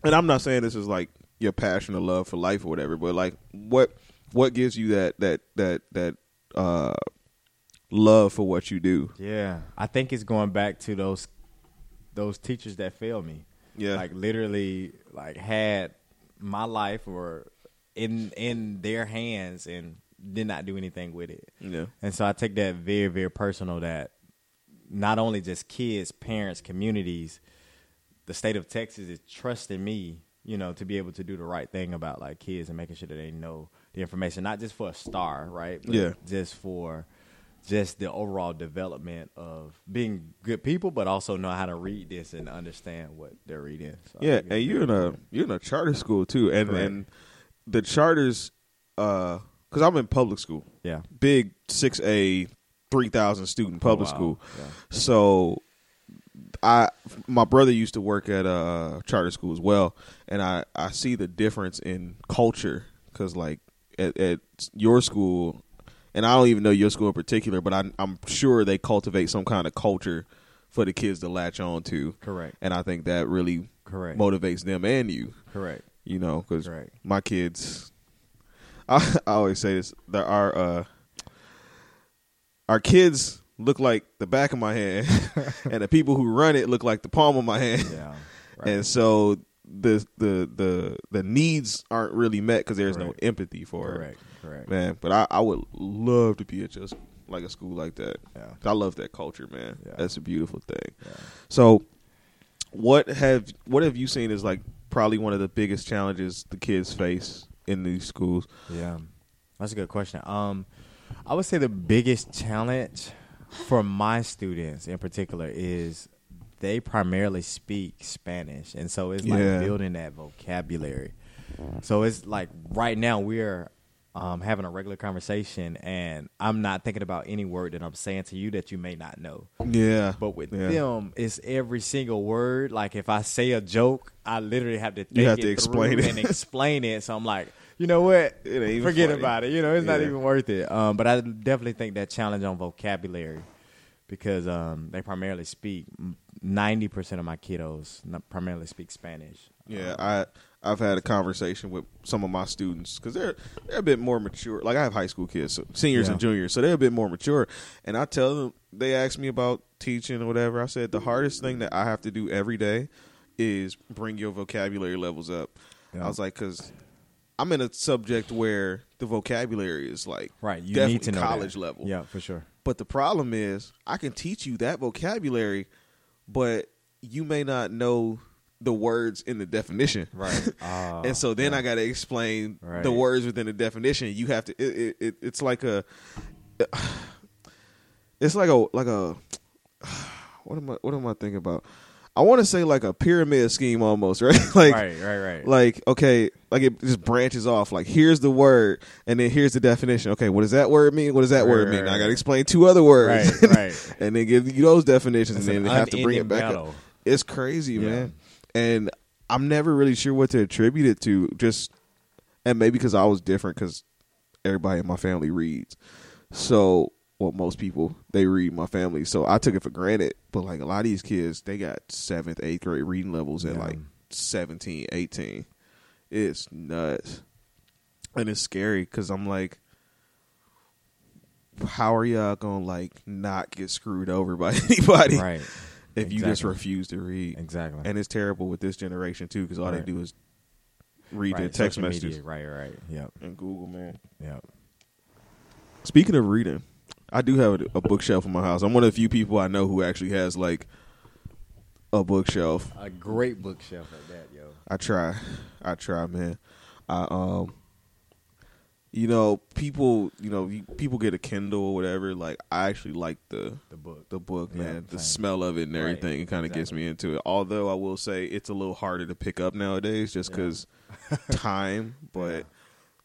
And I'm not saying this is like your passion or love for life or whatever, but like what what gives you that that that that uh love for what you do? yeah i think it's going back to those those teachers that failed me Yeah. like literally like had my life or in in their hands and did not do anything with it yeah. And so I take that very, very personal that not only just kids, parents, communities, the state of Texas is trusting me, you know, to be able to do the right thing about like kids and making sure that they know the information, not just for a STAAR, right? But Yeah. Just for just the overall development of being good people, but also know how to read this and understand what they're reading. So Yeah, and you're in a you're in a charter school too, and Correct. and the charters, uh, because I'm in public school, yeah. big six A, three thousand student oh, public Oh, wow. school. Yeah. So, I my brother used to work at a charter school as well, and I I see the difference in culture because like at, at your school, and I don't even know your school in particular, but I, I'm sure they cultivate some kind of culture for the kids to latch on to, Correct. and I think that really Correct. motivates them and you. Correct. You know, because Correct. my kids, I, I always say this: there are uh, our kids look like the back of my hand, and the people who run it look like the palm of my hand, Yeah. Right. and so the the the the needs aren't really met because there's no empathy for correct. Correct. it, man. But I, I would love to be at just like a school like that. Yeah. I love that culture, man. Yeah. That's a beautiful thing. Yeah. So, what have what have you seen as like probably one of the biggest challenges the kids face in these schools? Yeah, that's a good question. Um, I would say the biggest challenge for my students in particular is they primarily speak Spanish, and so it's like Yeah. building that vocabulary. So it's like right now we're um, having a regular conversation, and I'm not thinking about any word that I'm saying to you that you may not know. Yeah, But with Yeah. them, it's every single word. Like if I say a joke, I literally have to think You have it to explain it. and explain it. So I'm like, you know what? Forget funny. about it. You know, it's not even worth it. Um, but I definitely think that challenge on vocabulary because um, they primarily speak. Ninety percent of my kiddos primarily speak Spanish. Yeah, I I've had a conversation with some of my students because they're they're a bit more mature. Like I have high school kids, so seniors Yeah. and juniors, so they're a bit more mature. And I tell them they ask me about teaching or whatever. I said the hardest thing that I have to do every day is bring your vocabulary levels up. Yeah. I was like, because I'm in a subject where the vocabulary is like Right. You need to know that. college level. Yeah, for sure. But the problem is, I can teach you that vocabulary, but you may not know the words in the definition. Right. Ah, and so then yeah. I got to explain Right. the words within the definition. You have to. It, it, it, it's like a. It's like a like a. What am I? What am I thinking about? I want to say like a pyramid scheme almost, right? like right, right, right. like okay like it just branches off like here's the word and then here's the definition okay what does that word mean what does that Right, word right, mean i gotta explain two other words Right, right. and then give you those definitions It's and an then have to bring it back up it's crazy Yeah. man and i'm never really sure what to attribute it to just and maybe because i was different because everybody in my family reads. So well most people they read my family. So i took it for granted. But like a lot of these kids they got seventh eighth grade reading levels at Yeah. like 17 18 it's nuts. And it's scary because i'm like how are y'all gonna like not get screwed over by anybody? Right. If you just refuse to read Exactly. and it's terrible with this generation too because all Right. they do is read their text social messages Media. Right, right. Yep. and google man Yep. Speaking of reading, I do have a, a bookshelf in my house. I'm one of the few people I know who actually has like a bookshelf. A great bookshelf at that, yo. I try, I try, man. I um, you know, people, you know, you, people get a Kindle or whatever. Like, I actually like the The book. the book, Yeah, man. the smell of it and Right, everything. It kind of gets me into it. Although I will say it's a little harder to pick up nowadays, just Yeah. because time. But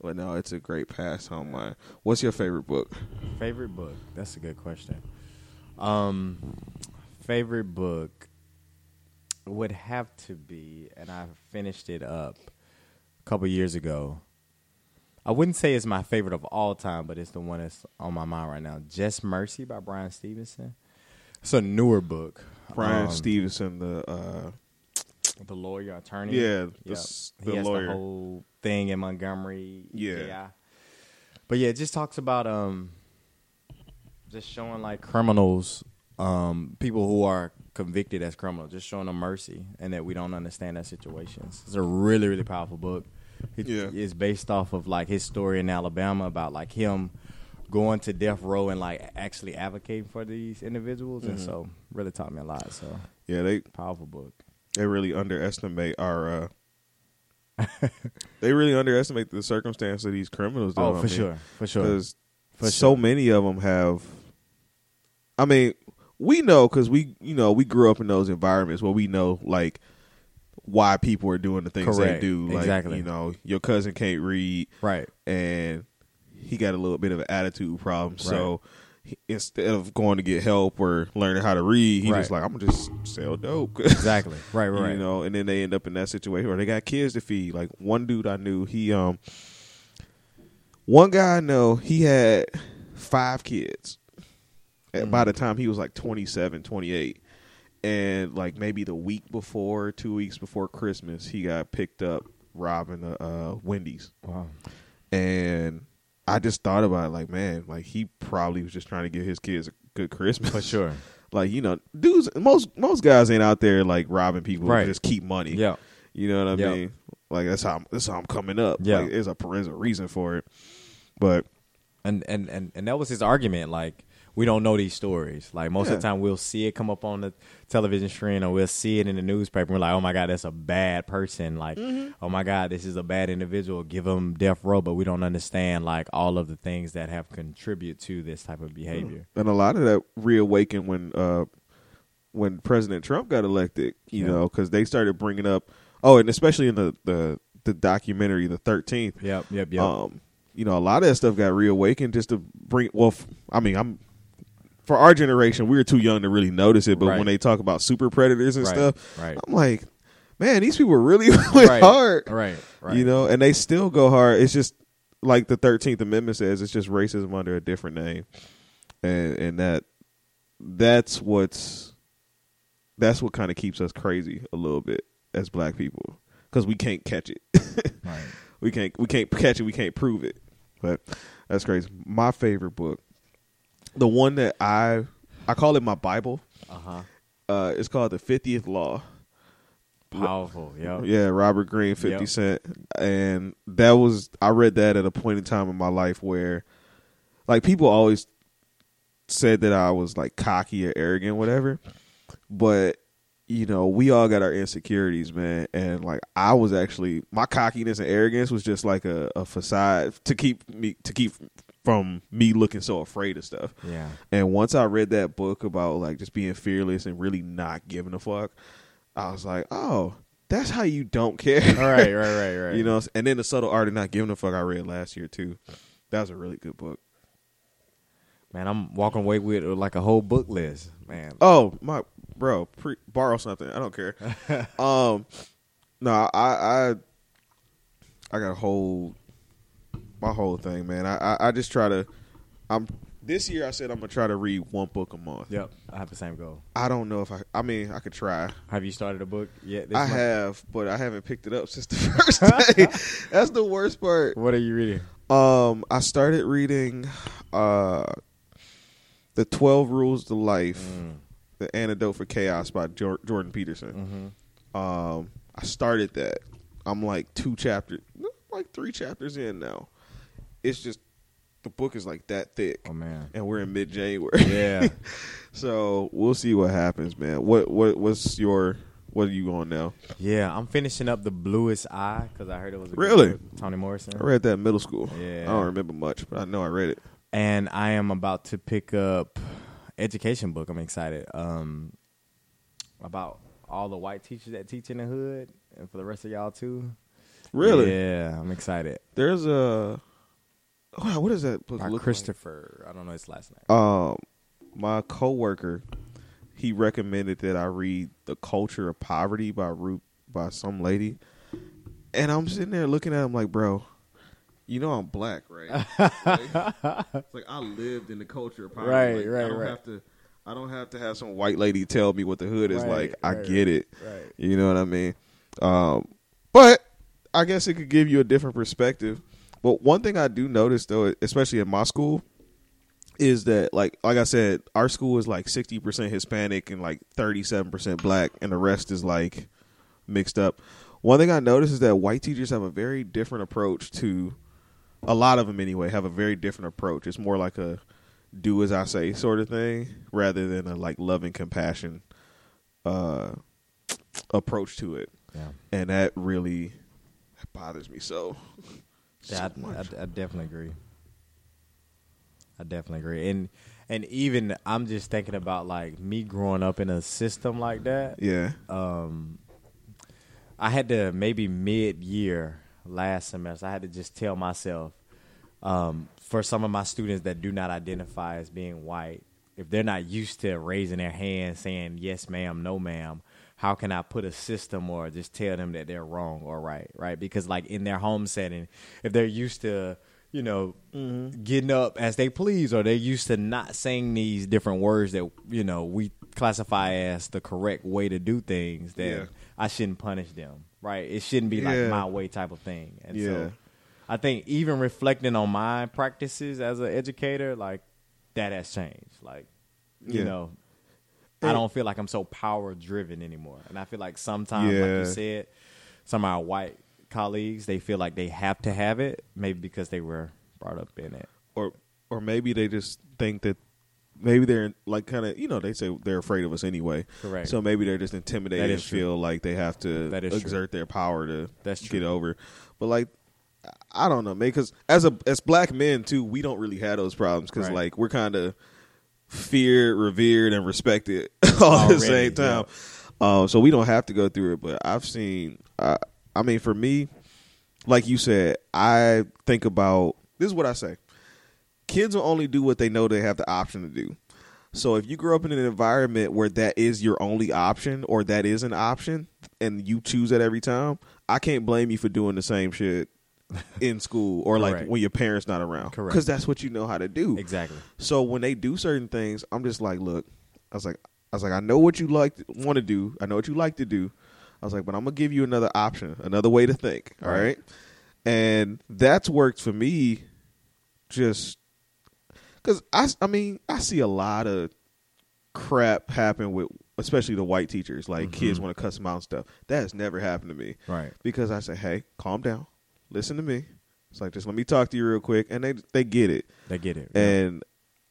but no, it's a great pass on mine. What's your favorite book? Favorite book? That's a good question. Um, favorite book would have to be, and I finished it up a couple years ago. I wouldn't say it's my favorite of all time, but it's the one that's on my mind right now. Just Mercy by Bryan Stevenson. It's a newer book. Bryan Um, Stevenson, the uh, the lawyer attorney. Yeah, the Yep. s- he the has lawyer. the whole thing in Montgomery. Yeah. EJI. but yeah, it just talks about um, just showing like criminals, um, people who are convicted as criminals, just showing them mercy and that we don't understand their situations. It's a really really powerful book. It Yeah. is based off of like his story in Alabama about like him going to death row and like actually advocating for these individuals, and Mhm. so really taught me a lot. So yeah, they powerful book. they really underestimate our. Uh, they really underestimate the circumstance of these criminals. Though, Oh, I for mean, sure, for sure. because For so sure. many of them have. I mean, we know because we, you know, we grew up in those environments where we know like why people are doing the things Correct. they do. Like, Exactly. you know, your cousin can't read, Right. and he got a little bit of an attitude problem. So he, instead of going to get help or learning how to read, he Right. just like I'm gonna just sell dope. Exactly. Right. Right. You know, and then they end up in that situation where they got kids to feed. Like one dude I knew, he um, one guy I know, he had five kids. At- By the time he was like 27, 28. And like maybe the week before, two weeks before Christmas, he got picked up robbing a uh, Wendy's, Wow. and I just thought about it, like man, like he probably was just trying to give his kids a good Christmas For sure. like you know, dudes. Most most guys ain't out there like robbing people Right. to just keep money. Yeah. you know what I Yeah. mean. Like that's how I'm, that's how I'm coming up. Yeah. like, there's a there's a reason for it. But And, and and and that was his argument. Like we don't know these stories. Like most of the time, we'll see it come up on the television screen, or we'll see it in the newspaper. We're like, oh my god, that's a bad person. Like, Mm-hmm. oh my god, this is a bad individual. Give them death row, but we don't understand like all of the things that have contributed to this type of behavior. and a lot of that reawakened when uh when President Trump got elected. You Yeah. know, because they started bringing up. Oh, and especially in the the the documentary, the Thirteenth. Yep, yep, yep. Um, you know, a lot of that stuff got reawakened just to bring. Well, I mean, I'm for our generation, we were too young to really notice it. But Right. when they talk about super predators and Right, stuff, right. I'm like, man, these people really went right, hard. right, right. You know, and they still go hard. It's just like the Thirteenth Amendment says. It's just racism under a different name, and and that that's what's that's what kind of keeps us crazy a little bit as black people because we can't catch it. right. we can't we can't catch it. We can't prove it. But that's crazy. My favorite book, the one that I I call it my Bible. Uh huh. Uh, it's called the Fiftieth Law. Powerful. Yep. Yeah, Robert Greene, Fifty Yep. Cent, and that was I read that at a point in time in my life where, like, people always said that I was like cocky or arrogant, whatever. But you know, we all got our insecurities, man, and like I was actually my cockiness and arrogance was just like a, a facade to keep me to keep from me looking so afraid of stuff. Yeah. And once I read that book about like just being fearless and really not giving a fuck, I was like, oh, that's how you don't care. All right, right, right, right. you know, and then the subtle art of not giving a fuck I read last year too. That was a really good book. man, I'm walking away with uh, like a whole book list, man. Oh my bro, pre- borrow something. I don't care. um, no, I I I got a whole my whole thing, man. I, I I just try to. I'm this year. I said I'm gonna try to read one book a month. Yep, I have the same goal. I don't know if I. I mean, I could try. Have you started a book yet? This I month? have, but I haven't picked it up since the first day. That's the worst part. What are you reading? Um, I started reading uh the Twelve Rules to Life, Mm. the Antidote for Chaos by Jor- Jordan Peterson. Mm-hmm. Um, I started that. I'm like two chapters, like three chapters in now. It's just the book is like that thick, Oh man. and we're in mid January. Yeah. so we'll see what happens, man. What what what's your what are you on now? yeah, I'm finishing up the Bluest Eye because I heard it was a Really? Toni Morrison. I read that in middle school. Yeah. I don't remember much, but I know I read it. and I am about to pick up education book. I'm excited um, about all the white teachers that teach in the hood, and for the rest of y'all too. Really? Yeah, I'm excited. There's a wow, what is that book? By Christopher, I don't know his last name. Um, my coworker, he recommended that I read "The Culture of Poverty" by Root by some lady, and I'm sitting there looking at him like, bro. You know I'm black, right? like, it's like I lived in the culture of poverty. Right, Like, right, I don't right. have to. I don't have to have some white lady tell me what the hood is Right, like. I right, get it. Right. You know what I mean? Um, but I guess it could give you a different perspective. But one thing I do notice though, especially in my school, is that like like I said, our school is like sixty percent Hispanic and like thirty seven percent black, and the rest is like mixed up. One thing I noticed is that white teachers have a very different approach to a lot of them anyway have a very different approach. It's more like a do as I say sort of thing rather than a like loving compassion uh approach to it. Yeah. And that really bothers me so. Yeah, so I, much. I, I definitely agree. I definitely agree, and and even I'm just thinking about like me growing up in a system like that. yeah. Um, I had to maybe mid year last semester. I had to just tell myself, um, for some of my students that do not identify as being white, if they're not used to raising their hand saying yes ma'am, no ma'am, how can I put a system or just tell them that they're wrong or right, right? Because like in their home setting, if they're used to you know, mm-hmm. getting up as they please, or they're used to not saying these different words that you know we classify as the correct way to do things. Then Yeah. I shouldn't punish them, right? It shouldn't be Yeah. like my way type of thing. And Yeah. so, I think even reflecting on my practices as an educator, like that has changed. Like, you Yeah. know, I don't feel like I'm so power driven anymore, and I feel like sometimes, like you said, some of our white colleagues they feel like they have to have it, maybe because they were brought up in it. Or or maybe they just think that maybe they're like kind of you know they say they're afraid of us anyway. Correct. So maybe they're just intimidated and true. feel like they have to That is true. exert their power to That's get over. But like. I don't know, man. Because as a as black men too, we don't really have those problems because Right. like we're kind of feared, revered, and respected all at the same time. Um, so we don't have to go through it. But I've seen. Uh, I mean, for me, like you said, I think about this is what I say. Kids will only do what they know they have the option to do. So if you grow up in an environment where that is your only option or that is an option and you choose that every time, I can't blame you for doing the same shit in school or like Correct. when your parents not around. Correct. Cuz that's what you know how to do. Exactly. So when they do certain things, I'm just like, look, I was like, I was like, I know what you like, want to do. I know what you like to do. I was like, but I'm gonna give you another option, another way to think. All Right. right, and that's worked for me. Just because I, I mean, I see a lot of crap happen with, especially the white teachers. Like kids mm-hmm. want to cuss them out and stuff. That has never happened to me Right. because I say, hey, calm down, listen to me. It's like just let me talk to you real quick, and they they get it. They get it. And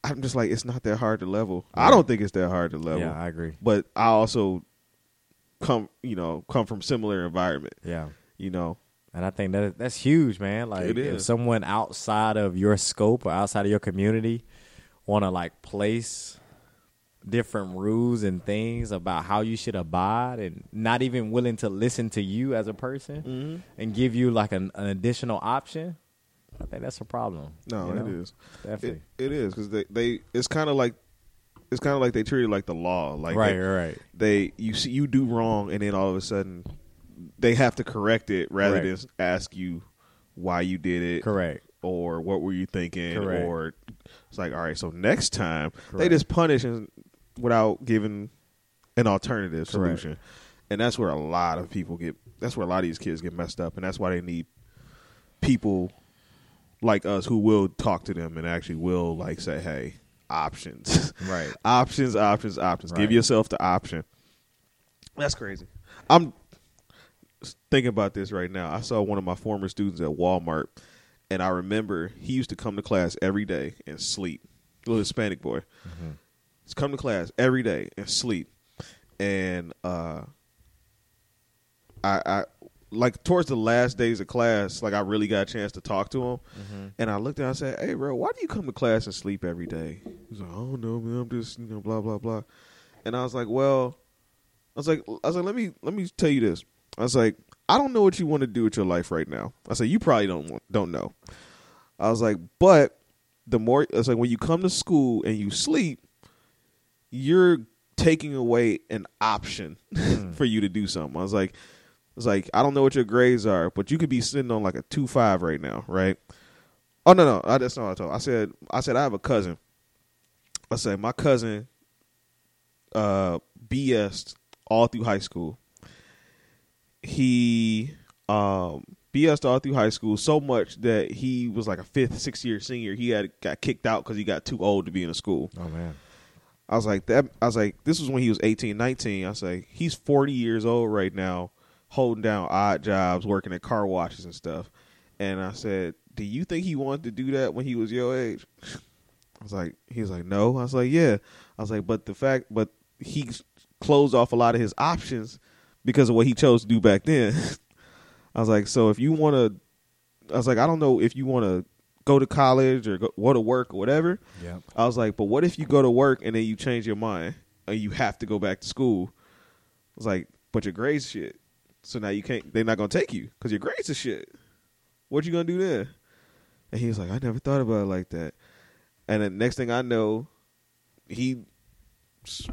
I'm just like, it's not that hard to level. I don't think it's that hard to level. yeah, I agree. But I also come, you know, come from similar environment. Yeah. You know, And I think that that's huge, man. Like if someone outside of your scope or outside of your community want to like place different rules and things about how you should abide and not even willing to listen to you as a person Mm-hmm. and give you like an, an additional option, I think that's a problem. no, you know? it is. Definitely. It, it is because they, they it's kind of like it's kind of like they treat it like the law. Like right, they, right. they you see you do wrong, and then all of a sudden they have to correct it rather Correct. than ask you why you did it. Correct. or what were you thinking Correct. or it's like all right so next time they just punish and, without giving an alternative Correct. solution. And that's where a lot of people get that's where a lot of these kids get messed up. And that's why they need people like us who will talk to them and actually will like say hey options. Right. options options options. Give yourself the option. That's crazy. I'm thinking about this right now. I saw one of my former students at walmart and i remember he used to come to class every day and sleep. Little hispanic boy mm-hmm. Come to class every day and sleep. And uh i i like towards the last days of class like i really got a chance to talk to him and i looked at him and I said hey bro why do you come to class and sleep every day? He's like i don't know man. I'm just you know blah blah blah. And i was like well i was like i was like let me let me tell you this. I was like i don't know what you want to do with your life right now. I said you probably don't want, don't know. I was like but the more it's like when you come to school and you sleep you're taking away an option for you to do something i was like it's like I don't know what your grades are, but you could be sitting on like a two five right now, right? Oh no, no, I, that's not what I told. I said I said I have a cousin. I said my cousin uh BS all through high school. He um BS all through high school so much that he was like a fifth, sixth year senior. He had got kicked out because he got too old to be in a school. Oh man. I was like that. I was like, this was when he was 18, 19. I was like, he's 40 years old right now, holding down odd jobs, working at car washes and stuff. And I said, do you think he wanted to do that when he was your age? I was like, he was like, no. I was like, yeah. I was like, but the fact, but he closed off a lot of his options because of what he chose to do back then. I was like, so if you want to, I was like, I don't know if you want to go to college or go, go to work or whatever. Yeah. I was like, but what if you go to work and then you change your mind and you have to go back to school? I was like, but your grades shit. So now you can't. They're not gonna take you because your grades are shit. What you gonna do then? And he was like, I never thought about it like that. And the next thing I know, he s-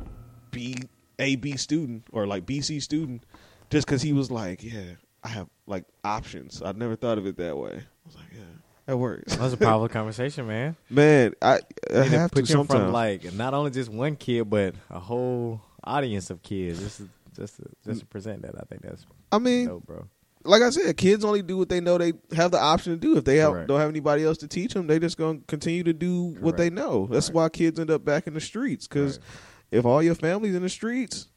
B A B student or like BC student, just because he was like, yeah, I have like options. I never thought of it that way. I was like, yeah, that works. That was a powerful conversation, man. Man, I, I You to have put to you in front of sometimes. like not only just one kid, but a whole audience of kids. Just to, just to, just to present that, I think that's I mean, dope, bro. like I said, kids only do what they know they have the option to do. If they have, don't have anybody else to teach them, they just gonna continue to do what they know. That's Right. why kids end up back in the streets. Because Right. if all your family's in the streets,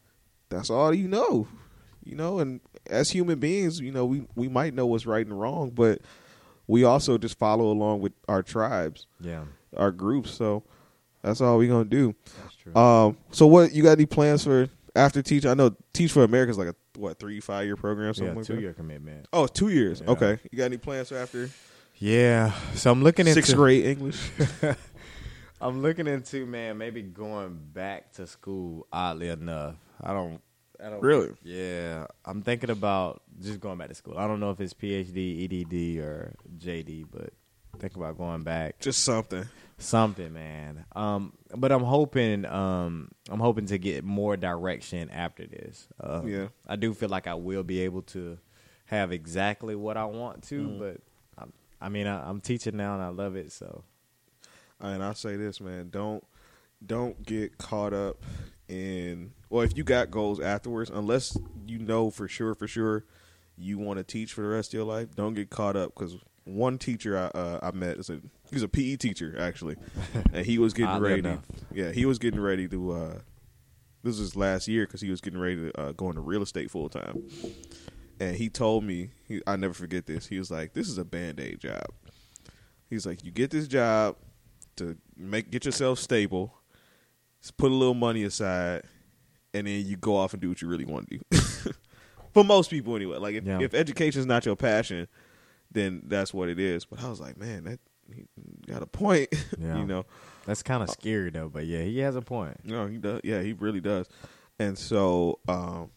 that's all you know. You know, and as human beings, you know, we we might know what's right and wrong, but we also just follow along with our tribes, Yeah. our groups. So, That's all we're gonna do. That's true. Um, so what you got any plans for after teach? I know Teach for America is like a what three five year program something yeah, like two that. year commitment. Oh, two years. Yeah. Okay, you got any plans for after Yeah, so I'm looking into sixth grade English? I'm looking into man, maybe going back to school. Oddly enough, I don't. I don't Really? Yeah, I'm thinking about just going back to school. I don't know if it's PhD, EDD, or JD, but think about going back. Just something. Something, man. Um, but I'm hoping, um, I'm hoping to get more direction after this. Uh, Yeah. I do feel like I will be able to have exactly what I want to, Mm-hmm. but I'm, I mean, I, I'm teaching now and I love it. So And I say this, man, don't don't get caught up in well, if you got goals afterwards, unless you know for sure, for sure, you want to teach for the rest of your life, don't get caught up because one teacher I uh, I met is a he's a PE teacher actually, and he was getting ready. Enough. yeah, he was getting ready to. Uh, this was last year because he was getting ready to uh, go into real estate full time, and he told me he, I never forget this. He was like, "This is a band aid job." He's like, "You get this job to make get yourself stable, just put a little money aside, and then you go off and do what you really want to do." For most people, anyway. Like if Yeah. if education is not your passion, then that's what it is. But I was like, man, that he got a point. Yeah. you know. that's kind of scary though. But yeah, he has a point. No, he does. Yeah, he really does. And so, um,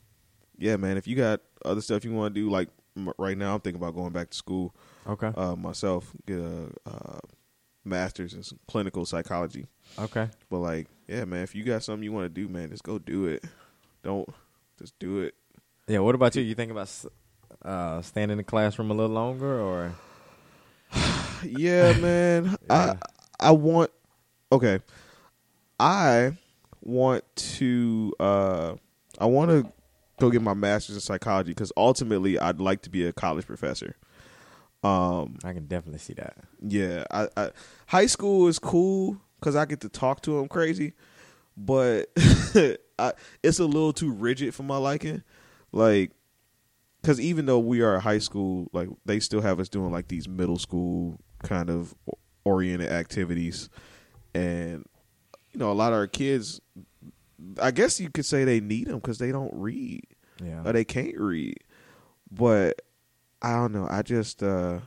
yeah, man, if you got other stuff you want to do, like m- right now, I'm thinking about going back to school Okay. uh, myself, get a uh, master's in clinical psychology. okay. But like, yeah, man, if you got something you want to do, man, just go do it. Don't just do it. Yeah. What about you? You think about uh, staying in the classroom a little longer, or yeah, man. Yeah. I I want okay. I want to uh I want to go get my master's in psychology cuz ultimately I'd like to be a college professor. Um I can definitely see that. yeah, I, I high school is cool cuz I get to talk to them crazy, but I, it's a little too rigid for my liking. Like because even though we are a high school, like they still have us doing like these middle school kind of oriented activities, and you know a lot of our kids, I guess you could say they need them because they don't read Yeah. or they can't read. But I don't know. I just uh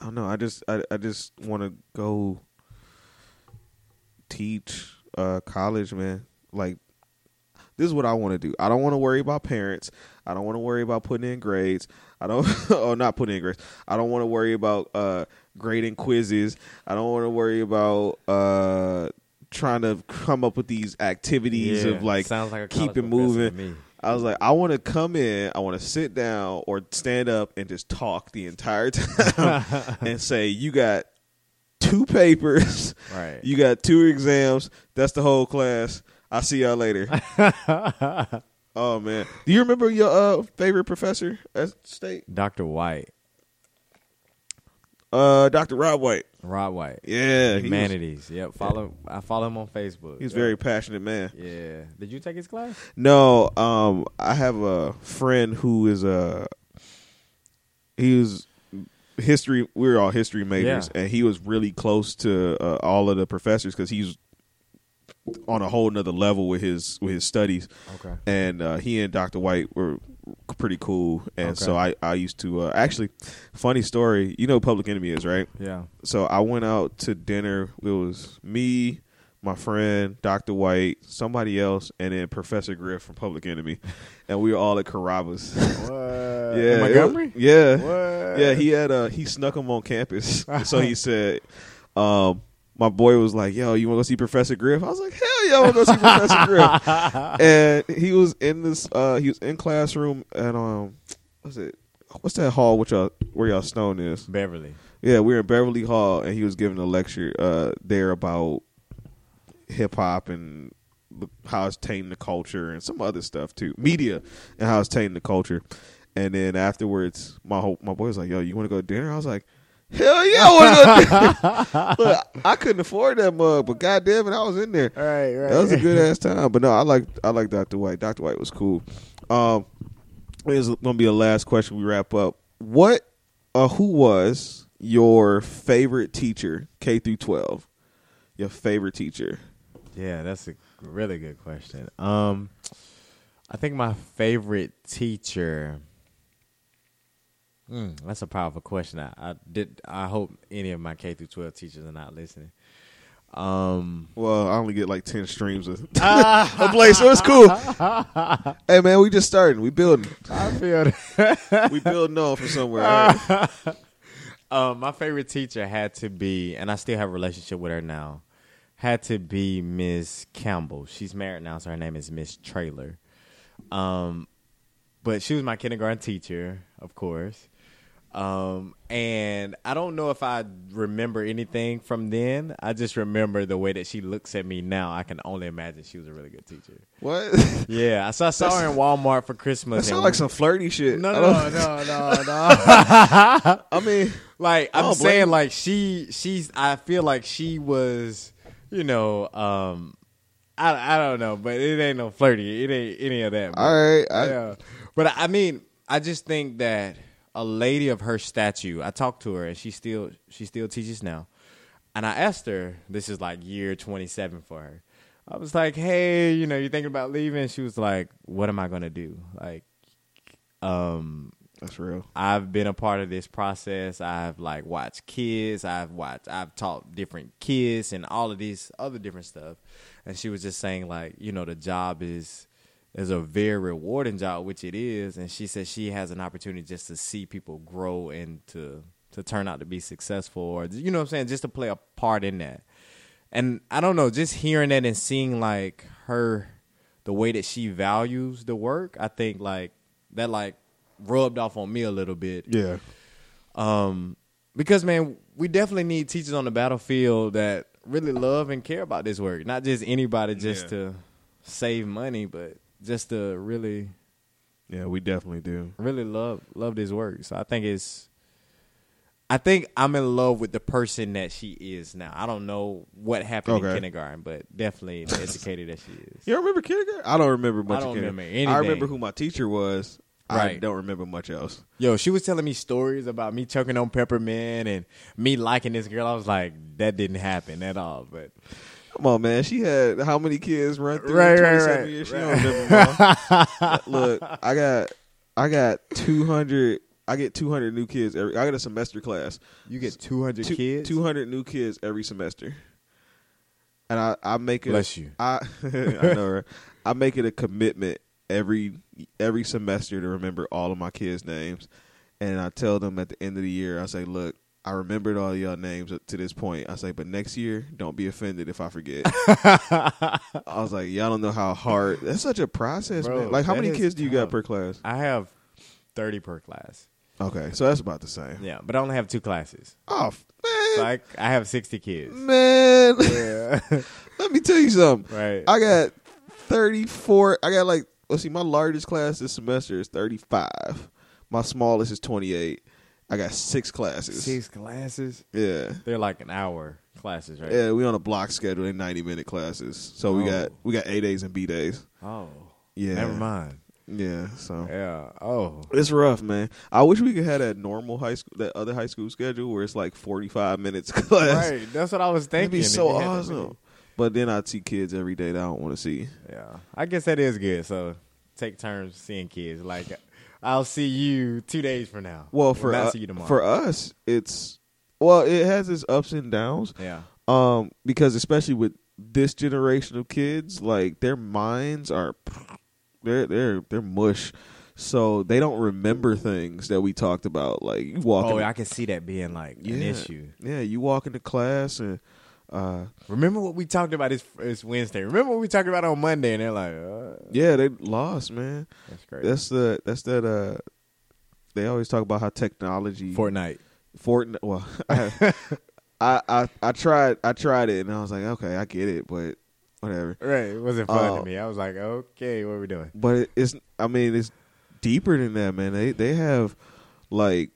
I don't know. I just I, I just want to go teach uh college, man. Like this is what I want to do. I don't want to worry about parents. I don't want to worry about putting in grades. I don't oh not putting in grades. I don't want to worry about uh grading quizzes. I don't want to worry about uh trying to come up with these activities Yeah, of like sounds like keep it moving. I was like, I want to come in, I want to sit down or stand up and just talk the entire time and say, you got two papers, Right. you got two exams. That's the whole class. I'll see y'all later. oh man, do you remember your uh, favorite professor at state? Dr. White, Uh, Dr. Rob White. Rob White, Yeah, he was, humanities. Yep. Follow. I follow him on Facebook. he's a Yep. very passionate man. Yeah. Did you take his class? No, um, I have a friend who is a he was history. We were all history majors, Yeah. and he was really close to uh, all of the professors because he's on a whole nother level with his with his studies. Okay. And uh, he and Dr. White were pretty cool, and Okay. so I I used to uh, actually funny story. You know, Public Enemy is right Yeah. so I went out to dinner. It was me, my friend, Dr. White, somebody else, and then Professor Griff from Public Enemy, and we were all at Carrabba's. What? yeah, Montgomery. it- yeah, What? yeah. He had uh he snuck him on campus. so he said, um. My boy was like, "Yo, you want to go see Professor Griff?" I was like, "Hell yeah, I want to go see Professor Griff." And he was in this, uh, he was in classroom at um, what's it? What's that hall? Which y'all, where y'all stone is? Beverly. Yeah, we were in Beverly Hall, and he was giving a lecture uh, there about hip hop and how it's tainting the culture and some other stuff too, media and how it's tainting the culture. And then afterwards, my whole, my boy was like, "Yo, you want to go to dinner?" I was like, "Hell yeah, I want to go." to. Look, I couldn't afford that mug, but goddamn it, I was in there. Right. Right. That was a good ass time. But no, I like I like Dr. White. Dr. White was cool. Um, is gonna be a last question. We wrap up. What, uh, who was your favorite teacher K through twelve? your favorite teacher? Yeah, that's a really good question. Um, I think my favorite teacher. Mm, that's a powerful question. I, I did. I hope any of my K through twelve teachers are not listening. Um, Well, I only get like ten streams of a play, so it's cool. hey man, we just starting. We building. I feel that. We building on from somewhere. right? Um, my favorite teacher had to be, and I still have a relationship with her now. Had to be Miss Campbell. She's married now, so her name is Miss Trailer. Um, but she was my kindergarten teacher, of course. Um, and I don't know if I remember anything from then. I just remember the way that she looks at me now. I can only imagine she was a really good teacher. What? Yeah, so I saw her in Walmart for Christmas. That sounds like some flirty shit. no, no, no, no, no. I mean, Like I'm saying, like she, she's. I feel like she was, you know, um, I, I don't know, but it ain't no flirty. It ain't any of that. but- all right. I, yeah. But I mean, I just think that a lady of her statue. I talked to her, and she still she still teaches now. And I asked her, this is like year 27 for her. I was like, hey, you know, you thinking about leaving? She was like, what am I gonna do? Like, um, That's real. I've been a part of this process. I've like watched kids. I've watched. I've taught different kids and all of these other different stuff. And she was just saying like, you know, the job is is a very rewarding job, which it is. And she says she has an opportunity just to see people grow and to to turn out to be successful, or you know what I'm saying, just to play a part in that. And I don't know, just hearing that and seeing like her, the way that she values the work, I think like that like rubbed off on me a little bit. Yeah. Um, because man, we definitely need teachers on the battlefield that really love and care about this work. Not just anybody just Yeah. to save money, but just to really, Yeah, we definitely do. really love love this work. So I think it's. I think I'm in love with the person that she is now. I don't know what happened in kindergarten, but definitely the educator that she is. You don't remember kindergarten? I don't remember much. I don't of kindergarten. remember I remember who my teacher was. I Right. don't remember much else. Yo, she was telling me stories about me choking on peppermint and me liking this girl. I was like, that didn't happen at all. But Come on, man. She had how many kids run through Right, in right, 27 right, years? She right. don't remember. Look, I got, I got 200. I get 200 new kids every. I got a semester class. you get 200 Two- kids. 200 new kids every semester. And I, I make it. Bless you. I, I know, right? I make it a commitment every every semester to remember all of my kids' names, and I tell them at the end of the year, I say, "Look, I remembered all y'all names up to this point." I say, "But next year, don't be offended if I forget." I was like, "Y'all don't know how hard. That's such a process, Bro, man. Like, how many kids do you got per class?" I have 30 per class. Okay, so that's about the same. Yeah, but I only have two classes. Oh f- So man, I, I have 60 kids. man. Yeah. Let me tell you something. right. I got 34. I got like, let's see, my largest class this semester is 35. My smallest is 28. I got six classes. Six classes? Yeah. They're like an hour classes, right? Yeah, we on a block schedule. They 90 minute classes. So we Oh. got we got A days and B days. Oh. Yeah. Never mind. Yeah, so Yeah. Oh. it's rough, man. I wish we could have that normal high school, that other high school schedule where it's like 45 minutes class. Right. That's what I was thinking. That'd be if so you had that awesome. But then I'd see kids every day that I don't want to see. Yeah, I guess that is good. So take turns seeing kids. Like I'll see you two days from now. Well, for uh, see you tomorrow. for us, it's well, it has its ups and downs. yeah, Um, because especially with this generation of kids, like their minds are they're they're they're mush. So they don't remember things that we talked about. Like you walk oh, in, I can see that being like yeah, an issue. Yeah, you walk into class and uh Remember what we talked about this this Wednesday. Remember what we talked about on Monday, and they're like, uh, yeah, they lost, man. "That's great." That's the that's that uh they always talk about how technology Fortnite. Fortnite. Well, I, I I I tried I tried it and I was like, okay, I get it, but whatever. Right, it wasn't fun Uh, to me. I was like, "Okay, what are we doing?" But it's I mean it's deeper than that, man. They they have like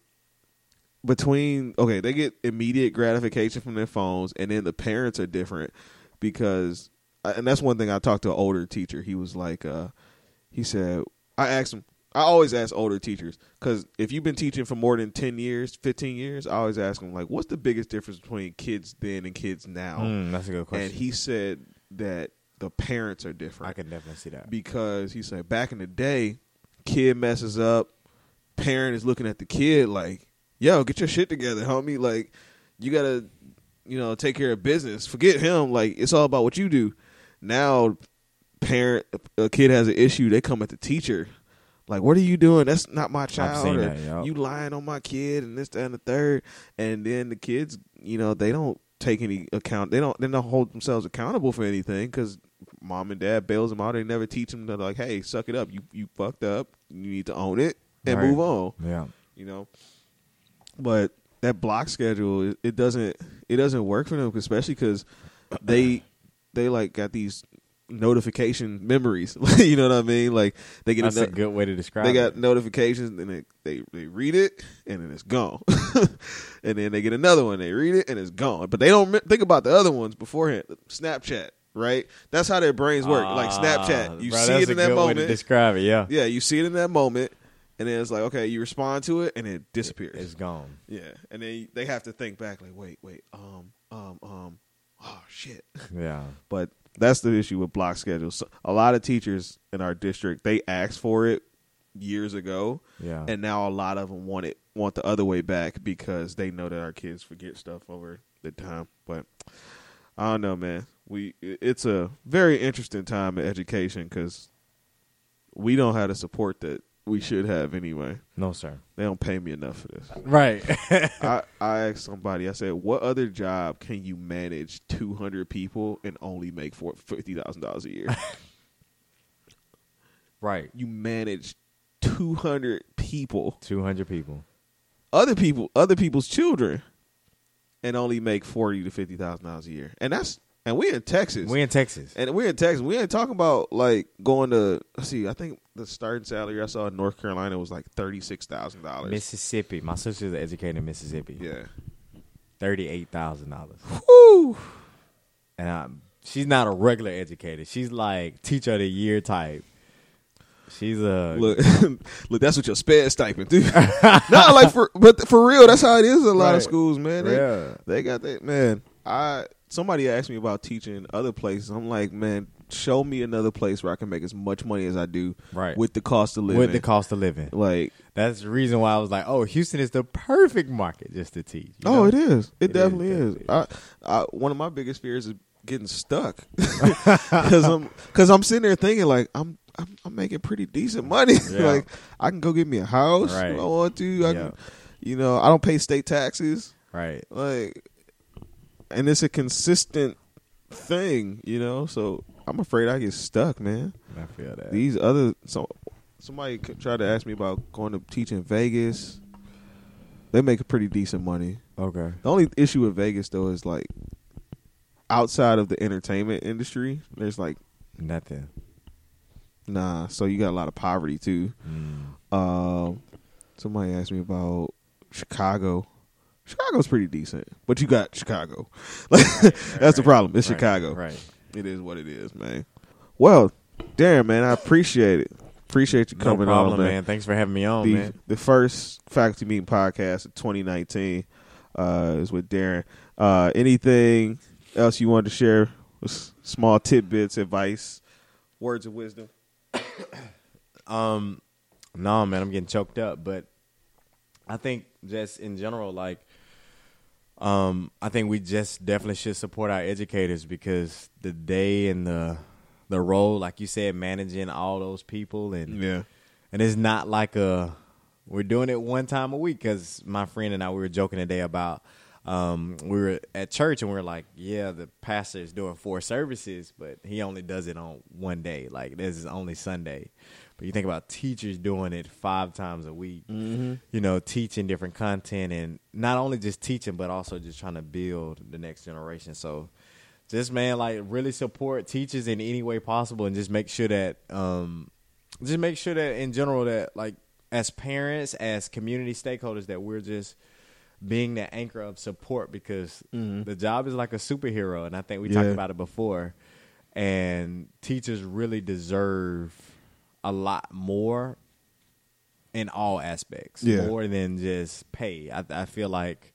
between okay, they get immediate gratification from their phones, and then the parents are different because, and that's one thing I talked to an older teacher. He was like, uh, he said, I asked him. I always ask older teachers because if you've been teaching for more than ten years, fifteen years, I always ask them like, "What's the biggest difference between kids then and kids now?" Mm, that's a good question. and he said that the parents are different I can definitely see that. because he said back in the day, kid messes up, parent is looking at the kid like, "Yo, get your shit together, homie. Like, you gotta, you know, take care of business. Forget him. Like, it's all about what you do." Now, parent, a kid has an issue, they come at the teacher. Like, what are you doing? That's not my child. that. You lying on my kid, and this, that, and the third. And then the kids, you know, they don't take any account. They don't. They don't hold themselves accountable for anything because mom and dad bails them out. They never teach them to like, hey, suck it up. You you fucked up. You need to own it and Right. move on. yeah. You know. But that block schedule, it, it doesn't it doesn't work for them, especially because they they like got these notification memories. you know what I mean? Like they get That's a a good way to describe they it. got notifications and they, they they read it and then it's gone. and then they get another one, they read it and it's gone. But they don't think about the other ones beforehand. Snapchat, right? That's how their brains work. like Ah, Snapchat, you bro, see it in that good way to moment. describe it. Yeah. Yeah, you see it in that moment, and then it's like, okay, you respond to it, and it disappears. It's gone. yeah, and then they have to think back, like, wait, wait, um, um, um, oh shit. Yeah. But that's the issue with block schedules. So a lot of teachers in our district they asked for it years ago, Yeah. and now a lot of them want it want the other way back because they know that our kids forget stuff over the time. But I don't know, man. We it's a very interesting time in education because we don't have the support that we should have anyway. no, sir. They don't pay me enough for this. Right. I, I asked somebody, I said, what other job can you manage 200 people and only make for $50,000 a year? right. you manage 200 people, 200 people. other people, other people's children, and only make 40 to $50,000 a year. And that's, and we in Texas. We in Texas. and we're in Texas. We ain't talking about like going to, let's see, I think the starting salary I saw in North Carolina was like $36,000. Mississippi. My sister's educated in Mississippi. Yeah. $38,000. Woo! And I, she's not a regular educator. She's like teacher of the year type. She's a Look, look, that's what your sped stipend do. Not like for, but for real, that's how it is. in A lot Right. of schools, man. They, Yeah. they got that man. I somebody asked me about teaching other places. I'm like, man, show me another place where I can make as much money as I do, Right. with the cost of living. with the cost of living. like, That's the reason why I was like, oh, Houston is the perfect market just to teach. you oh, know? it is. It, It definitely is, is. I, I, one of my biggest fears is getting stuck because I'm because I'm sitting there thinking like I'm. I'm, I'm making pretty decent money. Yeah. like I can go get me a house Right. if I want to. I Yeah. can, you know, I don't pay state taxes. Right. like and it's a consistent thing you know so i'm afraid i get stuck man I feel that. these other so somebody tried to ask me about going to teach in vegas they make a pretty decent money okay. the only issue with vegas though is like outside of the entertainment industry there's like Nothing. nah so you got a lot of poverty too Mm. um somebody asked me about chicago chicago's pretty decent but you got chicago that's the problem it's Right, chicago Right. It is what it is, man. Well, Darren, man, I appreciate it. Appreciate you No coming problem, on, man. man. Thanks for having me on, the, man. the first faculty meeting podcast of 2019 uh, is with Darren. Uh, anything else you wanted to share? Small tidbits, advice, words of wisdom. Um, no, man, I'm getting choked up. But I think just in general, like, um, I think we just definitely should support our educators because the day and the the role, like you said, managing all those people and Yeah, and it's not like a we're doing it one time a week because my friend and I we were joking today about um, we were at church and we are like, yeah, the pastor is doing four services, but he only does it on one day. Like this is only Sunday. But you think about teachers doing it five times a week. You know, teaching different content and not only just teaching, but also just trying to build the next generation. So just man, like really support teachers in any way possible, and just make sure that, um, just make sure that in general that like as parents, as community stakeholders, that we're just being the anchor of support because the job is like a superhero, and I think we talked about it before. And teachers really deserve a lot more in all aspects, Yeah. more than just pay. I, I feel like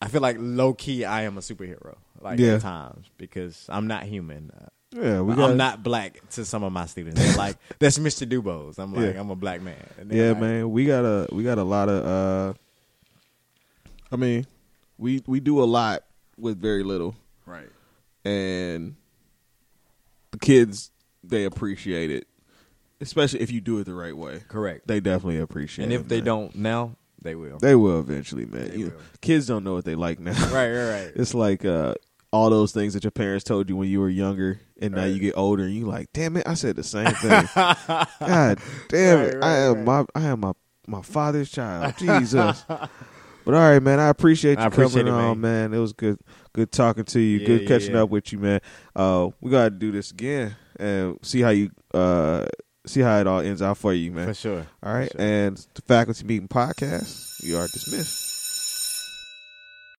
I feel like low key I am a superhero, like Yeah. at times because I'm not human. Uh, Yeah, we got. I'm not black to some of my students. They're like that's Mr. Dubose. I'm like Yeah. I'm a black man. Yeah, like, man, we got a we got a lot of. uh I mean, we we do a lot with very little, Right. and the kids they appreciate it, especially if you do it the right way. Correct. They definitely appreciate And it. if they man. don't now, they will. they will eventually, man. They You- will. kids don't know what they like now. right, right, right. It's like uh, all those things that your parents told you when you were younger, and now you get older, and you like, damn it, I said the same thing. God damn it, Right, I right, am my I am my my father's child. Jesus. But all right, man. I appreciate you I appreciate coming it, on, man. It was good, good talking to you. Yeah, good yeah, catching yeah. up with you, man. Uh, we gotta do this again and see how you uh see how it all ends out for you, man. For sure. All right, sure. and the faculty meeting podcast. You are dismissed.